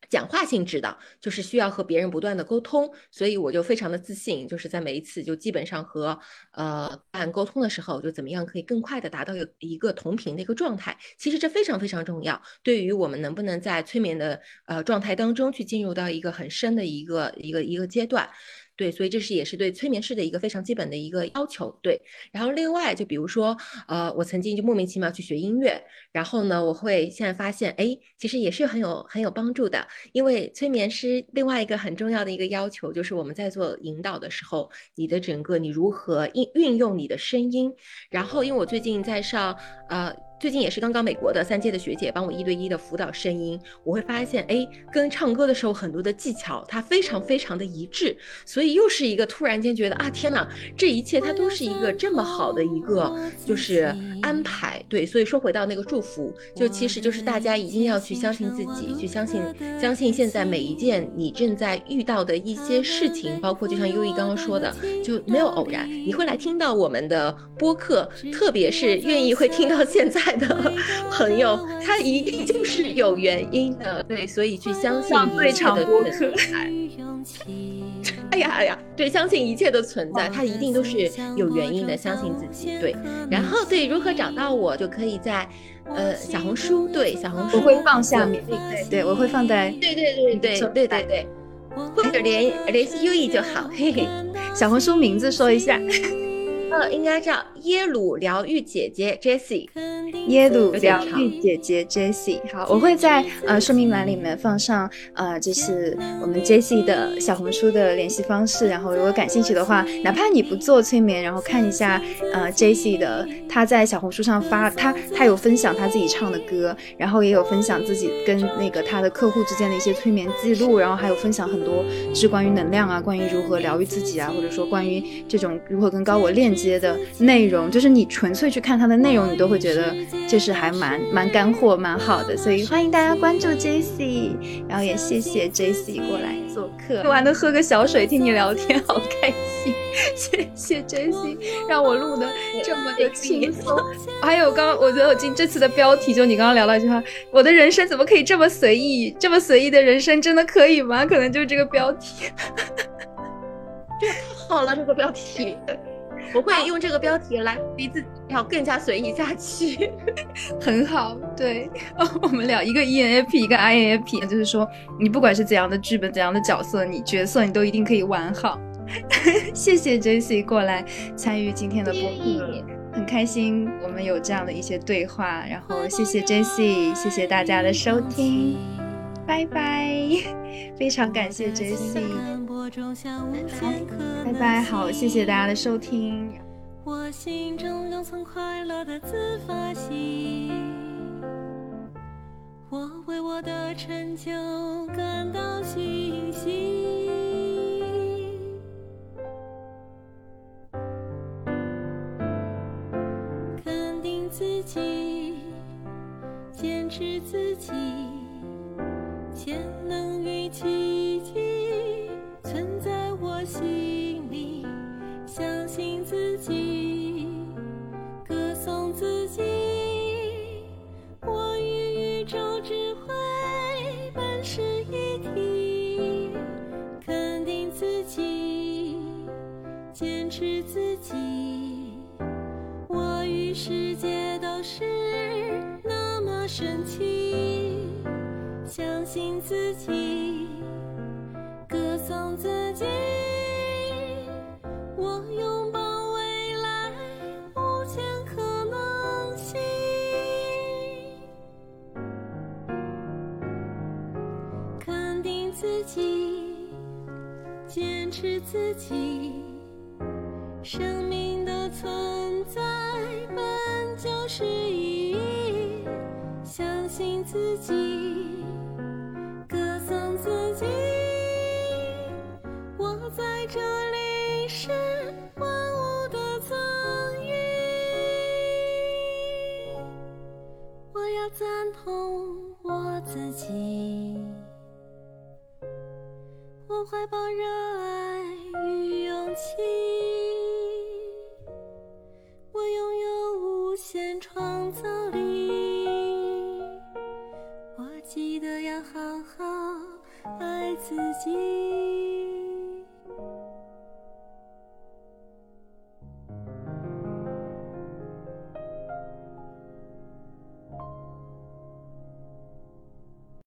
讲话性质的，就是需要和别人不断的沟通，所以我就非常的自信，就是在每一次就基本上和呃案沟通的时候，就怎么样可以更快的达到一个同频的一个状态。其实这非常非常重要，对于我们能不能在催眠的呃状态当中去进入到一个很深的一个一个一个阶段。对，所以这是也是对催眠师的一个非常基本的一个要求。对，然后另外就比如说，呃，我曾经就莫名其妙去学音乐，然后呢，我会现在发现，哎，其实也是很有很有帮助的。因为催眠师另外一个很重要的一个要求，就是我们在做引导的时候，你的整个你如何运运用你的声音。然后，因为我最近在上，呃。最近也是刚刚美国的三届的学姐帮我一对一的辅导声音，我会发现，哎，跟唱歌的时候很多的技巧，它非常非常的一致，所以又是一个突然间觉得啊，天哪，这一切它都是一个这么好的一个就是安排，对，所以说回到那个祝福，就其实就是大家一定要去相信自己，去相信相信现在每一件你正在遇到的一些事情，包括就像优一刚刚说的，就没有偶然，你会来听到我们的播客，特别是愿意会听到现在。的朋友，他一定就是有原因的，对，所以去相信一切的存在。哎呀哎呀，对，相信一切的存在，他一定都是有原因的，相信自己，对。然后对，如何找到我，就可以在呃小红书，对，小红书我会放下面，对对，我会放在，对对对对对对对，或者联联系优异就好，嘿嘿。小红书名字说一下。呃，应该叫耶鲁疗愈姐姐 Jessie，耶鲁疗愈姐姐 Jessie。好，我会在呃说明栏里面放上呃，就是我们 Jessie 的小红书的联系方式。然后如果感兴趣的话，哪怕你不做催眠，然后看一下呃 Jessie 的，她在小红书上发她她有分享她自己唱的歌，然后也有分享自己跟那个她的客户之间的一些催眠记录，然后还有分享很多是关于能量啊，关于如何疗愈自己啊，或者说关于这种如何跟高我链。接的内容，就是你纯粹去看它的内容，你都会觉得就是还蛮蛮干货，蛮好的。所以欢迎大家关注 J C，然后也谢谢 J C 过来做客，录完的喝个小水，听你聊天，好开心。谢谢 J C，让我录的这么的轻松。还有刚刚，我觉得我今这次的标题就你刚刚聊到一句话，我的人生怎么可以这么随意？这么随意的人生真的可以吗？可能就是这个标题。这太好了，这个标题。我会用这个标题来逼自己要更加随意下去，很好。对，我们俩一个 ENFP，一个 INFP，就是说你不管是怎样的剧本、怎样的角色，你角色你都一定可以玩好。谢谢 Jessie 过来参与今天的播客，很开心我们有这样的一些对话。然后谢谢 Jessie，谢谢大家的收听，拜拜。非常感谢 Jessie。拜拜，好，谢谢大家的收听。我心中留存快乐的自发性，我为我的成就感到庆幸。肯定自己，坚持自己，潜能与奇迹存在我心里。相信自己，歌颂自己，我与宇宙智慧本是一体。肯定自己，坚持自己，我与世界都是那么神奇。相信自己，歌颂自己。我拥抱未来无限可能性，肯定自己，坚持自己，生命的存在本就是意义。相信自己，自己，我在这里。是万物的赠予，我要赞同我自己，我怀抱热爱与勇气，我拥有无限创造力，我记得要好好。爱自己。